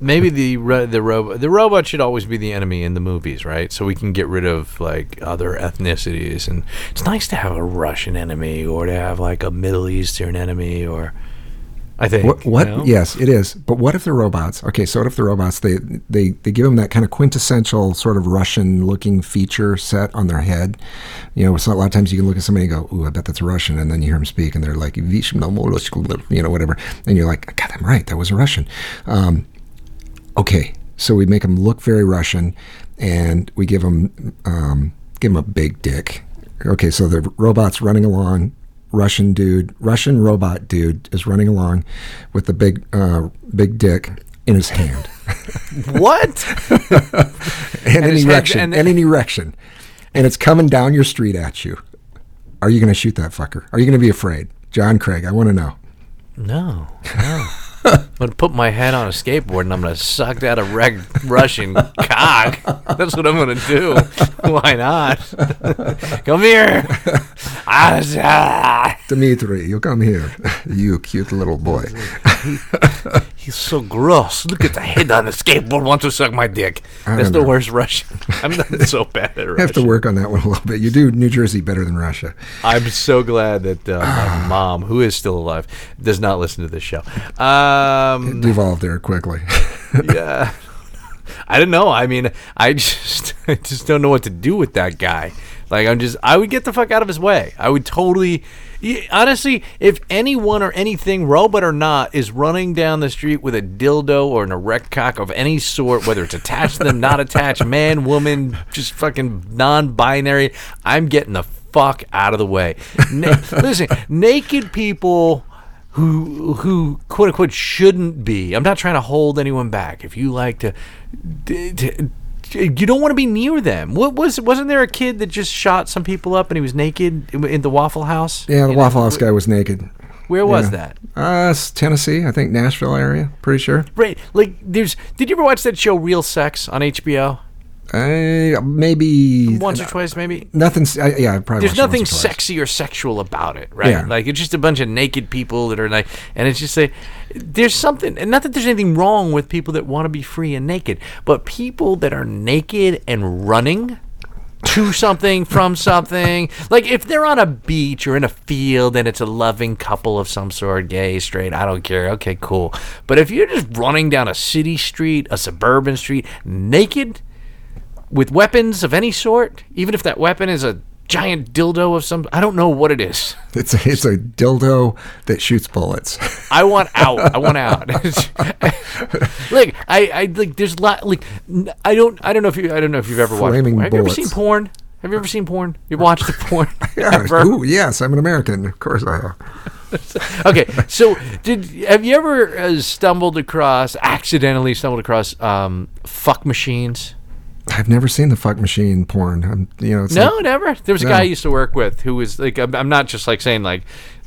Speaker 3: Maybe the ro- the robot the robot should always be the enemy in the movies, right? So we can get rid of like other ethnicities, and it's nice to have a Russian enemy or to have like a Middle Eastern enemy, or I think
Speaker 2: What? what
Speaker 3: you know?
Speaker 2: Yes, it is. But what if the robots? Okay, so what if the robots they they they give them that kind of quintessential sort of Russian-looking feature set on their head? You know, so a lot of times you can look at somebody and go, "Ooh, I bet that's a Russian," and then you hear them speak, and they're like, "Vishnu you know, whatever, and you're like, "God, I'm right. That was a Russian." Um, okay, so we make them look very Russian, and we give them um, give them a big dick. Okay, so the robot's running along. Russian dude, Russian robot dude is running along with the big, uh, big dick in his hand,
Speaker 3: what?
Speaker 2: and, an
Speaker 3: his head's-
Speaker 2: erection,
Speaker 3: and
Speaker 2: and, an erection, and it's coming down your street at you. Are you going to shoot that fucker? Are you going to be afraid, John Craig? I want to know.
Speaker 3: No, no. I'm gonna put my head on a skateboard and I'm gonna suck that erect Russian cock. That's what I'm gonna do. Why not? Come here. Ah,
Speaker 2: Dimitri, you come here, you cute little boy.
Speaker 3: He's so gross. Look at the head on the skateboard. Want to suck my dick? That's the
Speaker 2: know.
Speaker 3: worst Russian. I'm not so bad at
Speaker 2: I have to work on that one a little bit. You do New Jersey better than Russia.
Speaker 3: I'm so glad that uh, my mom, who is still alive, does not listen to this show. Um,
Speaker 2: Devolved there quickly.
Speaker 3: yeah. I don't know. I mean, I just I just don't know what to do with that guy. Like I'm just I would get the fuck out of his way. I would totally honestly, if anyone or anything, robot or not, is running down the street with a dildo or an erect cock of any sort, whether it's attached to them, not attached, man, woman, just fucking non-binary, I'm getting the fuck out of the way. Na- listen, naked people who who quote unquote shouldn't be. I'm not trying to hold anyone back. If you like to, d- you don't want to be near them. What was wasn't there a kid that just shot some people up and he was naked in, the Waffle House?
Speaker 2: Yeah, the
Speaker 3: You know,
Speaker 2: Waffle House guy was naked.
Speaker 3: Where was
Speaker 2: Yeah.
Speaker 3: that?
Speaker 2: Uh, Tennessee, I think Nashville area. Pretty sure.
Speaker 3: Right, like there's. Did you ever watch that show Real Sex on HBO?
Speaker 2: Uh, maybe
Speaker 3: Once or twice, maybe.
Speaker 2: Nothing. I, yeah, probably.
Speaker 3: There's nothing
Speaker 2: once or twice.
Speaker 3: sexy or sexual about it, right?
Speaker 2: Yeah.
Speaker 3: Like it's just a bunch of naked people that are like, and it's just like, there's something, and not that there's anything wrong with people that want to be free and naked, but people that are naked and running to something from something, like if they're on a beach or in a field and it's a loving couple of some sort, gay, straight, I don't care. Okay, cool. But if you're just running down a city street, a suburban street, naked with weapons of any sort, even if that weapon is a giant dildo of some I don't know what it is.
Speaker 2: It's a, it's a dildo that shoots bullets.
Speaker 3: I want out. I want out. like I, I like there's a lot like I don't I don't know if you I don't know if you've ever watched
Speaker 2: Flaming
Speaker 3: porn. Have you ever seen porn? Have you ever seen porn? You watched the porn?
Speaker 2: yeah. Ooh, yes, I'm an American. Of course I have.
Speaker 3: okay, so did have you ever uh, stumbled across accidentally stumbled across um, fuck machines?
Speaker 2: I've never seen the fuck machine porn. I'm, you know, it's
Speaker 3: No,
Speaker 2: like-
Speaker 3: never. There was a guy I used to work with who was like, I'm, I'm not just like saying like,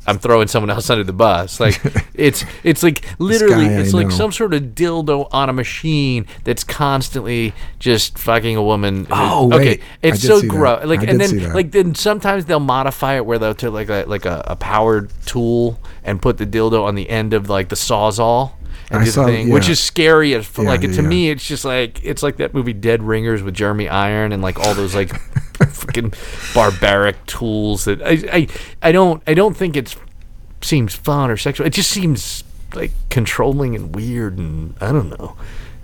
Speaker 3: I'm throwing someone else under the bus. Like, it's it's like literally,
Speaker 2: guy I
Speaker 3: it's like
Speaker 2: know.
Speaker 3: some sort of dildo on a machine that's constantly just fucking a woman.
Speaker 2: Oh,
Speaker 3: okay,
Speaker 2: wait.
Speaker 3: It's so gross. Like,
Speaker 2: I
Speaker 3: and then like then sometimes they'll modify it where they'll take like a like a, a powered tool and put the dildo on the end of like the sawzall. And
Speaker 2: I
Speaker 3: do the
Speaker 2: saw-
Speaker 3: thing, which is scary as
Speaker 2: Yeah,
Speaker 3: like
Speaker 2: yeah,
Speaker 3: to
Speaker 2: yeah.
Speaker 3: me it's just like it's like that movie Dead Ringers with Jeremy Iron and like all those like freaking barbaric tools that I, I I don't I don't think it's seems fun or sexual. It just seems like controlling and weird and I don't know.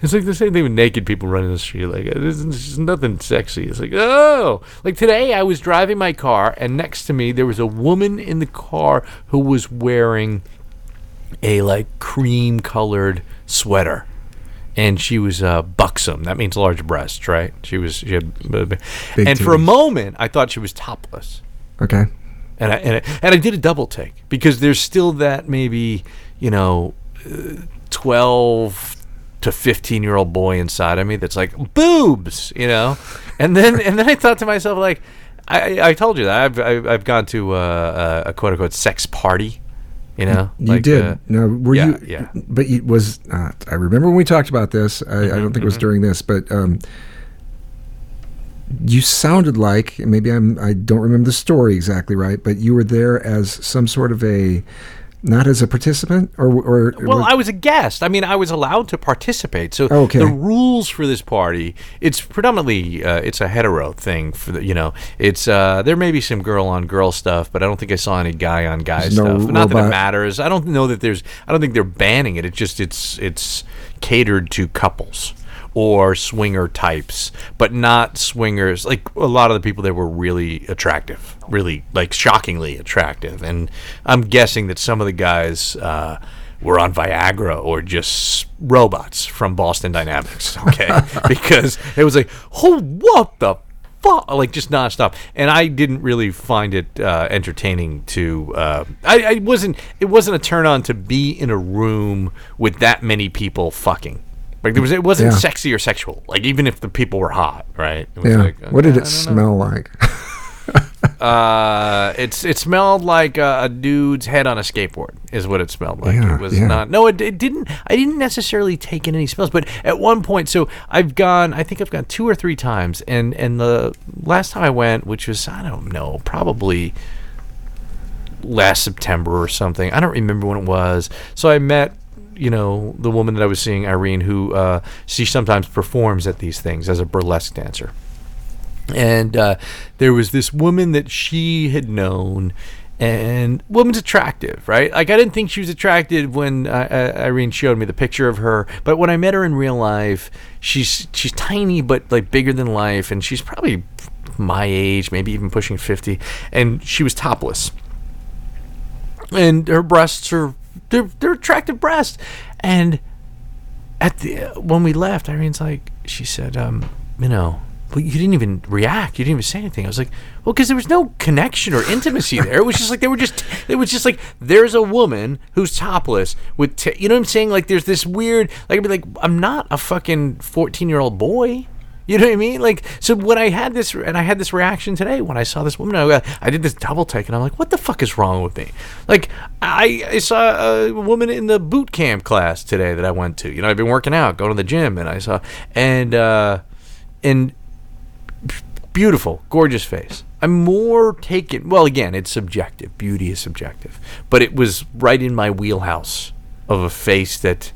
Speaker 3: It's like the same thing with naked people running the street. Like there's just nothing sexy. It's like oh, like today I was driving my car and next to me there was a woman in the car who was wearing a like cream colored sweater. And she was uh, buxom. That means large breasts right? She was she had uh,
Speaker 2: Big
Speaker 3: and for a moment i thought she was topless.
Speaker 2: Okay.
Speaker 3: and I, and I and I did a double take because there's still that maybe you know uh, 12 to 15 year old boy inside of me that's like boobs, you know? And then and then I thought to myself like I, I told you that I've I've, I've gone to uh, a quote unquote sex party, you know.
Speaker 2: You
Speaker 3: Like,
Speaker 2: did.
Speaker 3: uh,
Speaker 2: now, were
Speaker 3: yeah,
Speaker 2: you?
Speaker 3: yeah.
Speaker 2: But it was. Uh, I remember when we talked about this. I, I don't think it was during this, but um, you sounded like maybe I'm. I don't remember the story exactly right, but you were there as some sort of a, not as a participant, or or.
Speaker 3: Well, I was a guest. I mean, I was allowed to participate. So
Speaker 2: Okay.
Speaker 3: the rules for this party, it's predominantly uh, it's a hetero thing. For the, you know, it's uh, there may be some girl on girl stuff, but I don't think I saw any guy on guy
Speaker 2: There's no
Speaker 3: stuff. Not that it matters. I don't know that there's. I don't think they're banning it. It's just it's it's catered to couples or swinger types, but not swingers. Like a lot of the people there were really attractive, really like shockingly attractive, and I'm guessing that some of the guys uh, were on Viagra or just robots from Boston Dynamics. Okay, because it was like, oh, what the. fuck? Like just nonstop, and I didn't really find it uh, entertaining. To uh, I, I wasn't. It wasn't a turn on to be in a room with that many people fucking. Like there was, it wasn't
Speaker 2: Yeah.
Speaker 3: sexy or sexual. Like even if the people were hot, right?
Speaker 2: Yeah.
Speaker 3: like,
Speaker 2: what did it
Speaker 3: don't know.
Speaker 2: smell like?
Speaker 3: Uh, it's it smelled like a, a dude's head on a skateboard. Is what it smelled like.
Speaker 2: Yeah,
Speaker 3: it was
Speaker 2: yeah.
Speaker 3: not. No, it, it didn't. I didn't necessarily take in any smells, but at one point, so I've gone. I think I've gone two or three times, and and the last time I went, which was I don't know, probably last September or something. I don't remember when it was. So I met, you know, the woman that I was seeing, Irene, who uh, she sometimes performs at these things as a burlesque dancer. And uh, there was this woman that she had known, and woman's attractive, right? Like I didn't think she was attractive when uh, uh, Irene showed me the picture of her, but when I met her in real life, she's she's tiny but like bigger than life, and she's probably my age, maybe even pushing fifty, and she was topless and her breasts are they're, they're attractive breasts and at the when we left irene's like she said um you know well, you didn't even react. You didn't even say anything. I was like, well, because there was no connection or intimacy there. It was just like they were just. It was just like there's a woman who's topless with, t- you know what I'm saying? Like there's this weird. Like I'd be like, I'm not a fucking 14 year old boy. You know what I mean? Like, so when I had this, and I had this reaction today when I saw this woman, I, I did this double take, and I'm like, what the fuck is wrong with me? Like, I, I saw a woman in the boot camp class today that I went to. You know, I've been working out, going to the gym, and I saw, and, uh, and beautiful, gorgeous face. I'm more taken. Well, again, it's subjective. Beauty is subjective, but it was right in my wheelhouse of a face that.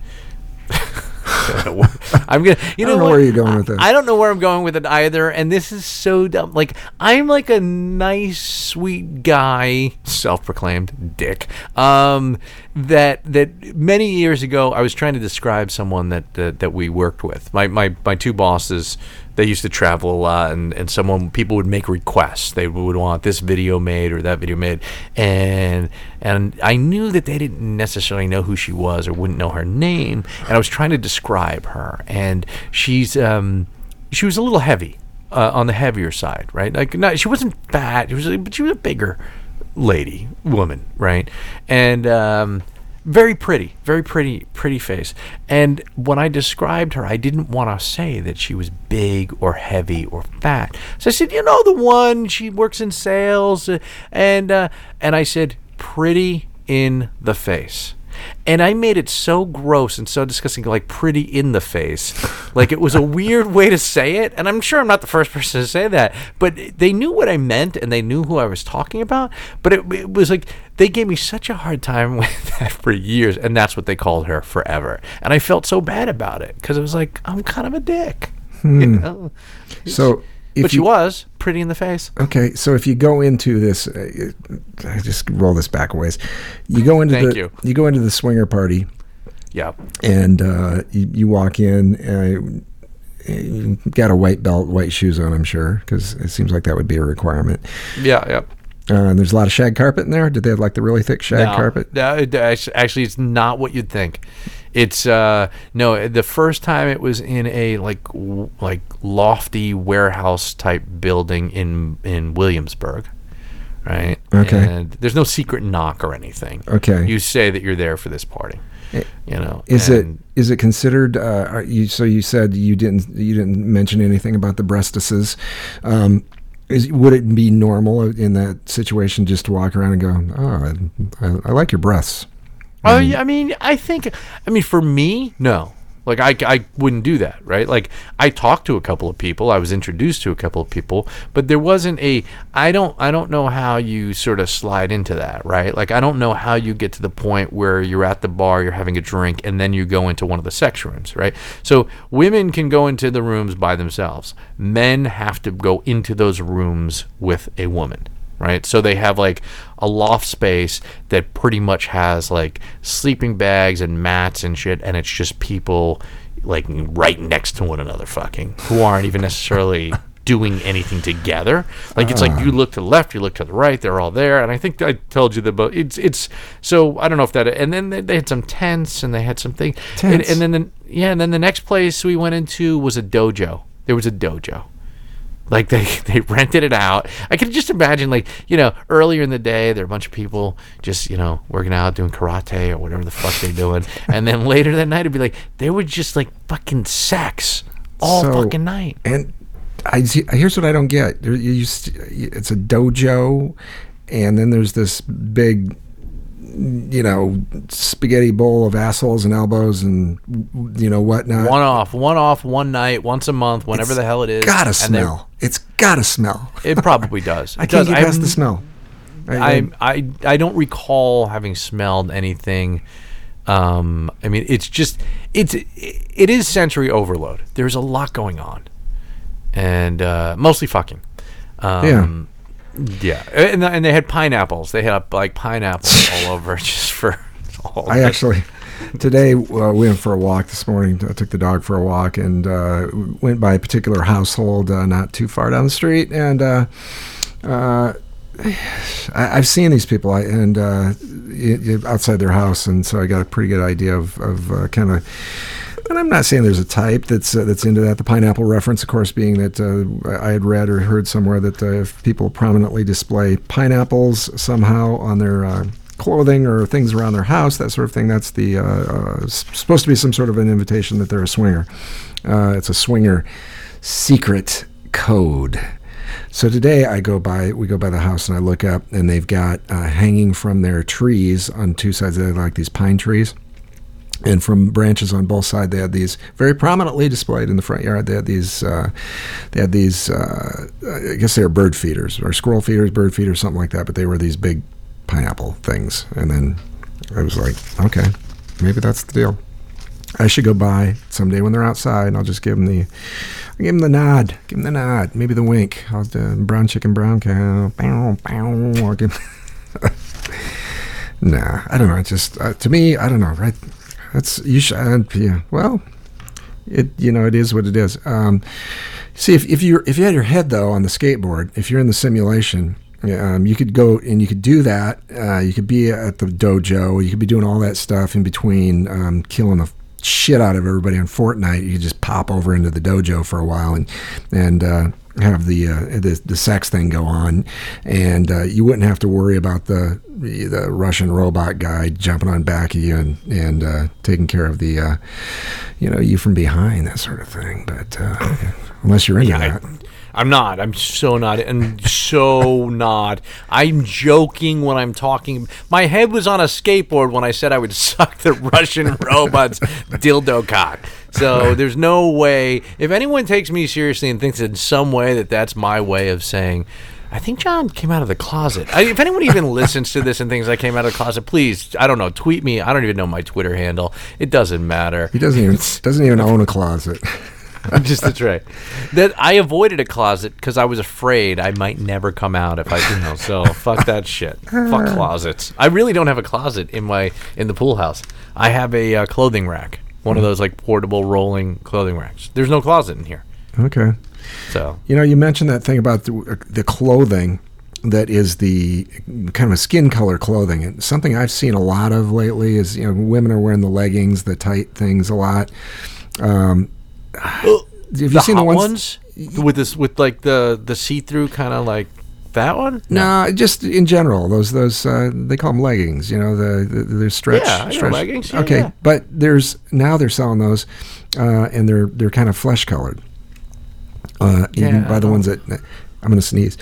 Speaker 3: I'm gonna. You know,
Speaker 2: don't know where you're going with this.
Speaker 3: I don't know where I'm going with it either, and this is so dumb. Like I'm like a nice, sweet guy, self-proclaimed dick. Um, that that many years ago I was trying to describe someone that that, that we worked with. My my my two bosses. They used to travel a lot, and, and someone people would make requests. They would want this video made or that video made, and and I knew that they didn't necessarily know who she was or wouldn't know her name, and I was trying to describe her, and she's um she was a little heavy, uh, on the heavier side, right? Like not she wasn't fat, she was but she was a bigger lady, woman, right? And um, very pretty, very pretty, pretty face. And when I described her, I didn't want to say that she was big or heavy or fat. So I said, you know, the one she works in sales, uh, and uh, and I said, pretty in the face. And I made it so gross and so disgusting, like pretty in the face. Like it was a weird way to say it. And I'm sure I'm not the first person to say that, but they knew what I meant and they knew who I was talking about. But it, it was like they gave me such a hard time with that for years. And that's what they called her forever. And I felt so bad about it because it was like, I'm kind of a dick. You hmm. know?
Speaker 2: So, if
Speaker 3: But she
Speaker 2: you,
Speaker 3: was pretty in the face.
Speaker 2: Okay, so if you go into this, uh, I just roll this back a ways. You go into
Speaker 3: Thank
Speaker 2: the
Speaker 3: you.
Speaker 2: go into the swinger party,
Speaker 3: Yeah.
Speaker 2: and uh, you, you walk in. Uh, you got a white belt, white shoes on, I'm sure, because it seems like that would be a requirement.
Speaker 3: Yeah. Yeah.
Speaker 2: Uh, and there's a lot of shag carpet in there. Did they have like the really thick shag
Speaker 3: No,
Speaker 2: carpet?
Speaker 3: No, it- actu- actually, it's not what you'd think. It's uh no. The first time it was in a like w- like lofty warehouse type building in in Williamsburg, right?
Speaker 2: Okay.
Speaker 3: And there's no secret knock or anything.
Speaker 2: Okay.
Speaker 3: You say that you're there for this party. You know.
Speaker 2: Is
Speaker 3: and-
Speaker 2: it is it considered? Uh, are you so you said you didn't you didn't mention anything about the breastises. Um, is, would it be normal in that situation just to walk around and go, "Oh, I, I like your breasts"?
Speaker 3: Oh, yeah, I mean, I think, I mean, for me, no. Like, I, I wouldn't do that, right? Like, I talked to a couple of people, I was introduced to a couple of people, but there wasn't a, I don't, I don't know how you sort of slide into that, right? Like, I don't know how you get to the point where you're at the bar, you're having a drink, and then you go into one of the sex rooms, right? So, women can go into the rooms by themselves. Men have to go into those rooms with a woman right? So they have like a loft space that pretty much has like sleeping bags and mats and shit, and it's just people like right next to one another, fucking, who aren't even necessarily doing anything together. Like it's like you ah. look to the left, you look to the right, they're all there, and I think I told you the but it's it's so I don't know if that, and then they, they had some tents and they had some things, and, and then the, yeah, and then the next place we went into was a dojo. There was a dojo. Like they, they rented it out. I could just imagine, like, you know, earlier in the day, there are a bunch of people just, you know, working out, doing karate or whatever the fuck they're doing. and then later that night, it'd be like, they were just like fucking sex all
Speaker 2: So-
Speaker 3: fucking night.
Speaker 2: And I see, here's what I don't get. There, you, you, it's a dojo, and then there's this big, you know, spaghetti bowl of assholes and elbows and you know whatnot.
Speaker 3: One off, one off, one night, once a month, whenever the hell it is.
Speaker 2: Gotta
Speaker 3: they-
Speaker 2: smell. It's gotta smell.
Speaker 3: It probably does.
Speaker 2: I
Speaker 3: It
Speaker 2: can't
Speaker 3: does.
Speaker 2: get past
Speaker 3: I'm-
Speaker 2: the smell. I,
Speaker 3: I, I I don't recall having smelled anything. Um, I mean, it's just it's it is sensory overload. There's a lot going on, and uh, mostly fucking. Um, yeah, and and they had pineapples. They had like pineapples all over just for. All
Speaker 2: I actually today uh, we went for a walk this morning. I took the dog for a walk and uh, went by a particular household uh, not too far down the street, and uh, uh, I, I've seen these people I, and uh, outside their house, and so I got a pretty good idea of, of uh, kind of. And I'm not saying there's a type that's uh, that's into that. The pineapple reference, of course, being that uh, I had read or heard somewhere that uh, if people prominently display pineapples somehow on their uh, clothing or things around their house, that sort of thing, that's the uh, uh, supposed to be some sort of an invitation that they're a swinger. It's a swinger secret code. So today I go by, we go by the house and I look up, and they've got hanging from their trees on two sides. They like these pine trees and from branches on both sides they had these very prominently displayed in the front yard they had these uh, they had these uh, i guess they were bird feeders or squirrel feeders bird feeders something like that but they were these big pineapple things and then i was like okay maybe that's the deal i should go by someday when they're outside and i'll just give them the I'll give them the nod give them the nod maybe the wink i'll do brown chicken brown cow bow, bow, I'll give Nah, I don't know. Just uh, to me, I don't know. Right? That's you should. Uh, yeah. Well, it you know it is what it is. Um, see, if if you if you had your head though on the skateboard, if you're in the simulation, um, you could go and you could do that. Uh, you could be at the dojo. You could be doing all that stuff in between, um, killing the shit out of everybody on Fortnite. You could just pop over into the dojo for a while and and uh, have the, uh, the the sex thing go on, and uh, you wouldn't have to worry about the the Russian robot guy jumping on back of you and and uh, taking care of the uh, you know you from behind that sort of thing. But uh, unless you're into that.
Speaker 3: I'm not. I'm so not. And so not. I'm joking when I'm talking. My head was on a skateboard when I said I would suck the Russian robot's dildo cock. So there's no way. If anyone takes me seriously and thinks in some way that that's my way of saying, I think John came out of the closet. I, if anyone even listens to this and thinks I came out of the closet, please, I don't know, tweet me. I don't even know my Twitter handle. It doesn't matter.
Speaker 2: He doesn't even doesn't even own a closet.
Speaker 3: I'm just that's right. That I avoided a closet because I was afraid I might never come out if I, you know. So fuck that shit. Fuck closets. I really don't have a closet in my in the pool house. I have a uh, clothing rack, one of those like portable rolling clothing racks. There's no closet in here.
Speaker 2: Okay.
Speaker 3: So
Speaker 2: You know, you mentioned that thing about the, the clothing that is the kind of a skin color clothing. And something I've seen a lot of lately is you know women are wearing the leggings, the tight things a lot. Um, have you seen the ones?
Speaker 3: ones with this with like the the see through kind of like that one?
Speaker 2: No, just in general, those those uh, they call them leggings. You know, the, the they're stretch.
Speaker 3: Yeah, I know
Speaker 2: stretch.
Speaker 3: leggings, yeah,
Speaker 2: okay,
Speaker 3: yeah.
Speaker 2: but there's now they're selling those, uh, and they're they're kind of flesh colored. Uh, even
Speaker 3: Yeah,
Speaker 2: by the ones that I'm gonna sneeze.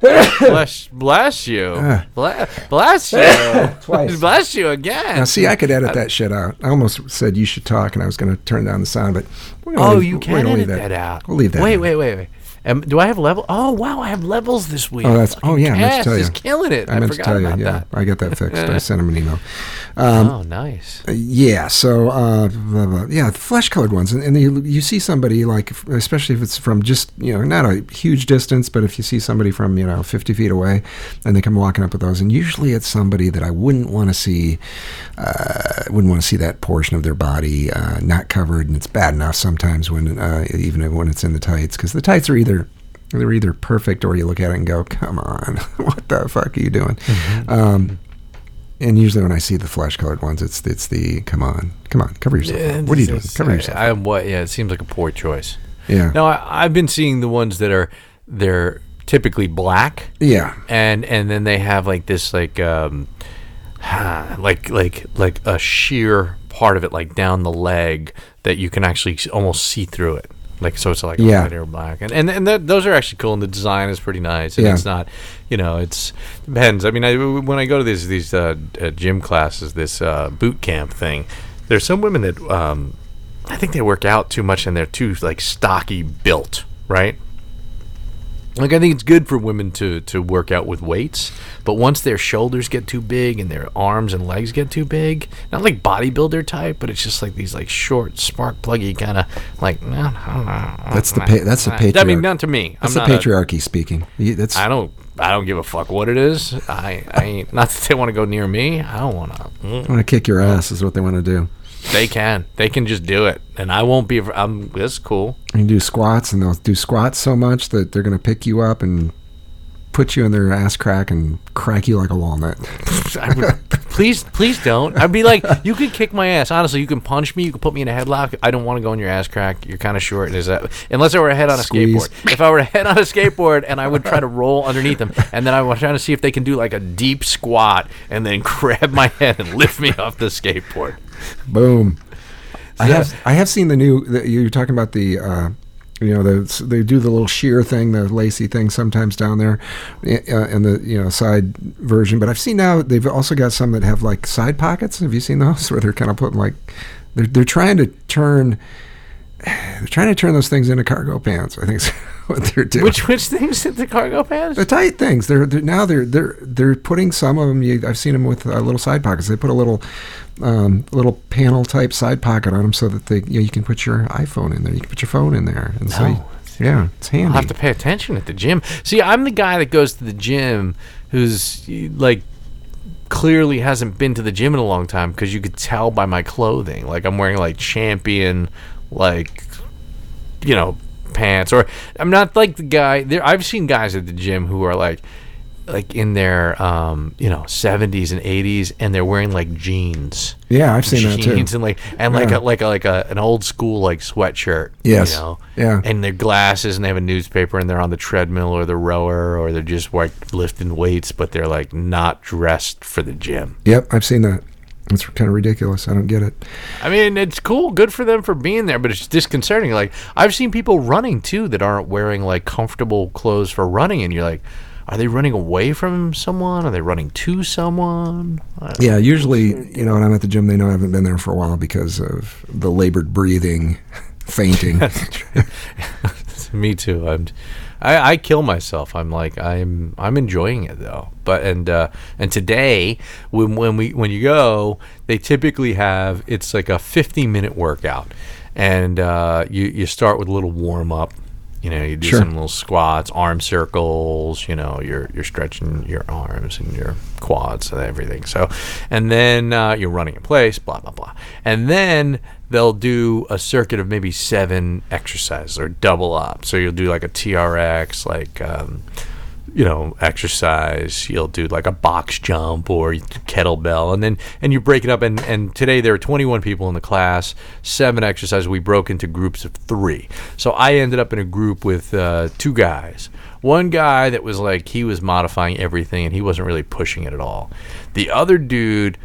Speaker 3: bless, bless you.
Speaker 2: Ah.
Speaker 3: Ble- bless you.
Speaker 2: Twice.
Speaker 3: Bless you again.
Speaker 2: Now, see, I could edit that shit out. I almost said you should talk, and I was going to turn down the sound, but we're gonna
Speaker 3: Oh,
Speaker 2: leave-
Speaker 3: you
Speaker 2: we're
Speaker 3: can
Speaker 2: gonna
Speaker 3: edit
Speaker 2: leave
Speaker 3: that. out.
Speaker 2: We'll leave that.
Speaker 3: Wait,
Speaker 2: out.
Speaker 3: wait, wait, wait. Um, do I have level? Oh wow, I have levels this week.
Speaker 2: Oh, that's- oh, yeah, I meant to tell you.
Speaker 3: is killing it.
Speaker 2: I
Speaker 3: I,
Speaker 2: meant to tell you. Yeah,
Speaker 3: that.
Speaker 2: I got that fixed. I sent him an email. Um,
Speaker 3: oh, nice.
Speaker 2: Yeah, so uh, blah, blah, yeah, flesh colored ones, and, and you, you see somebody like, especially if it's from just you know not a huge distance, but if you see somebody from you know fifty feet away, and they come walking up with those, and usually it's somebody that I wouldn't want to see, uh, wouldn't want to see that portion of their body uh, not covered, and it's bad enough sometimes when uh, even when it's in the tights, because the tights are either they're either perfect or you look at it and go, come on, what the fuck are you doing? Um, and usually when I see the flesh colored ones, it's it's the come on, come on, cover yourself. up. What are you doing? Cover yourself.
Speaker 3: I,
Speaker 2: up.
Speaker 3: what? Yeah, it seems like a poor choice.
Speaker 2: yeah,
Speaker 3: No, I, I've been seeing the ones that are they're typically black,
Speaker 2: yeah,
Speaker 3: and and then they have like this like um, like like like a sheer part of it like down the leg that you can actually almost see through it. Like so, it's like a
Speaker 2: Yeah.
Speaker 3: white or black, and and, and that, those are actually cool, and the design is pretty nice. And
Speaker 2: Yeah.
Speaker 3: it's not, you know, it's depends. I mean, I, when I go to these these uh, uh, gym classes, this uh, boot camp thing, there's some women that um, I think they work out too much, and they're too like stocky built, right? Like I think it's good for women to to work out with weights, but once their shoulders get too big and their arms and legs get too big, not like bodybuilder type, but it's just like these like short spark pluggy kind of like.
Speaker 2: That's the pa- that's the
Speaker 3: patriarchy.
Speaker 2: I
Speaker 3: mean, not to me.
Speaker 2: that's
Speaker 3: I'm
Speaker 2: the
Speaker 3: not a-
Speaker 2: patriarchy speaking. That's
Speaker 3: I don't. I don't give a fuck what it is. I. I ain't. Not that they want to go near me. I don't want to. Mm.
Speaker 2: I want to kick your ass is what they want to do.
Speaker 3: They can. They can just do it, and I won't be. I'm. This is cool.
Speaker 2: You do squats, and they'll do squats so much that they're to pick you up and put you in their ass crack and crack you like a walnut.
Speaker 3: I would, please, please don't. I'd be like, you can kick my ass. Honestly, you can punch me. You can put me in a headlock. I don't want to go in your ass crack. You're kind of short. Is that unless I were a head on a
Speaker 2: Squeeze.
Speaker 3: skateboard? If I were a head on a skateboard and I would try to roll underneath them, and then I was trying to see if they can do like a deep squat and then grab my head and lift me off the skateboard.
Speaker 2: Boom. I have I have seen the new. The, you're talking about the. Uh, you know, the, they do the little sheer thing, the lacy thing sometimes down there, uh, in the you know side version. But I've seen now they've also got some that have like side pockets. Have you seen those where they're kind of putting like they're they're trying to turn they're trying to turn those things into cargo pants. I think is what they're doing.
Speaker 3: Which which things the cargo pants?
Speaker 2: The tight things. They're, they're now they're they're they're putting some of them. You, I've seen them with uh, little side pockets. They put a little um, little panel type side pocket on them so that they you, know, you can put your iPhone in there. You can put your phone in there, and so
Speaker 3: No.
Speaker 2: yeah, it's handy.
Speaker 3: I'll have to pay attention at the gym. See, I'm the guy that goes to the gym who's like clearly hasn't been to the gym in a long time because you could tell by my clothing. Like I'm wearing like champion, like you know, pants, or I'm not like the guy. There, I've seen guys at the gym who are like, like in their um, you know 70s and 80s, and they're wearing like jeans
Speaker 2: yeah, I've seen that
Speaker 3: jeans
Speaker 2: too.
Speaker 3: and like and like
Speaker 2: Yeah.
Speaker 3: a like a like a an old school like sweatshirt.
Speaker 2: Yes.
Speaker 3: You know?
Speaker 2: Yeah.
Speaker 3: And their glasses and they have a newspaper and they're on the treadmill or the rower or they're just like lifting weights, but they're like not dressed for the gym.
Speaker 2: Yep, I've seen that. It's kind of ridiculous. I don't get it.
Speaker 3: I mean, it's cool, good for them for being there, but it's disconcerting. Like I've seen people running too that aren't wearing like comfortable clothes for running, and you're like, are they running away from someone? Are they running to someone?
Speaker 2: Yeah, usually you know when I'm at the gym, they know I haven't been there for a while because of the labored breathing, fainting.
Speaker 3: Me too. I'm, I, I kill myself. I'm like I'm I'm enjoying it though. But and uh, and today when when we when you go, they typically have it's like a 50 minute workout, and uh, you you start with a little warm up. You know, you do
Speaker 2: Sure.
Speaker 3: some little squats, arm circles. You know, you're you're stretching your arms and your quads and everything. So, and then uh, you're running in place. Blah blah blah. And then they'll do a circuit of maybe seven exercises or double up. So you'll do like a TRX, like um, you know, exercise. You'll do like a box jump or kettlebell, and then and you break it up. And and today there are 21 people in the class, seven exercises. We broke into groups of three. So I ended up in a group with uh, two guys. One guy that was like he was modifying everything, and he wasn't really pushing it at all. The other dude,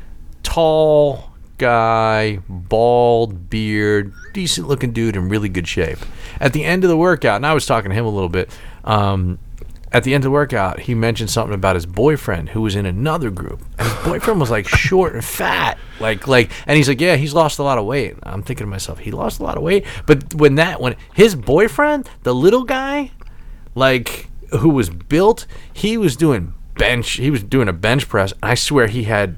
Speaker 3: tall guy, bald beard, decent looking dude in really good shape. At the end of the workout, and I was talking to him a little bit. Um, at the end of the workout, he mentioned something about his boyfriend who was in another group. And his boyfriend was like short and fat. Like like and he's like, Yeah, he's lost a lot of weight. I'm thinking to myself, he lost a lot of weight. But when that when his boyfriend, the little guy, like who was built, he was doing bench he was doing a bench press. I swear he had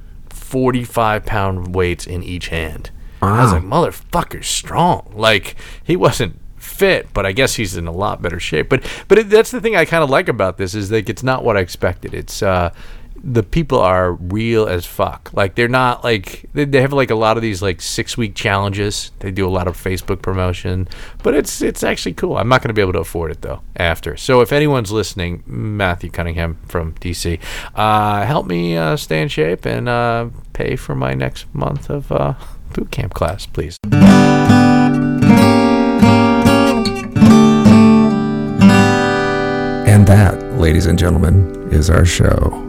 Speaker 3: forty five pound weights in each hand. I was like, motherfucker's strong. Like he wasn't fit, but I guess he's in a lot better shape. But but it, that's the thing I kind of like about this is like it's not what I expected. It's uh the people are real as fuck. Like they're not like they, they have like a lot of these like six week challenges. They do a lot of Facebook promotion, but it's it's actually cool. I'm not going to be able to afford it though after. So if anyone's listening, Matthew Cunningham from DC, uh, help me uh, stay in shape and uh, pay for my next month of uh, boot camp class, please.
Speaker 2: And that, ladies and gentlemen, is our show.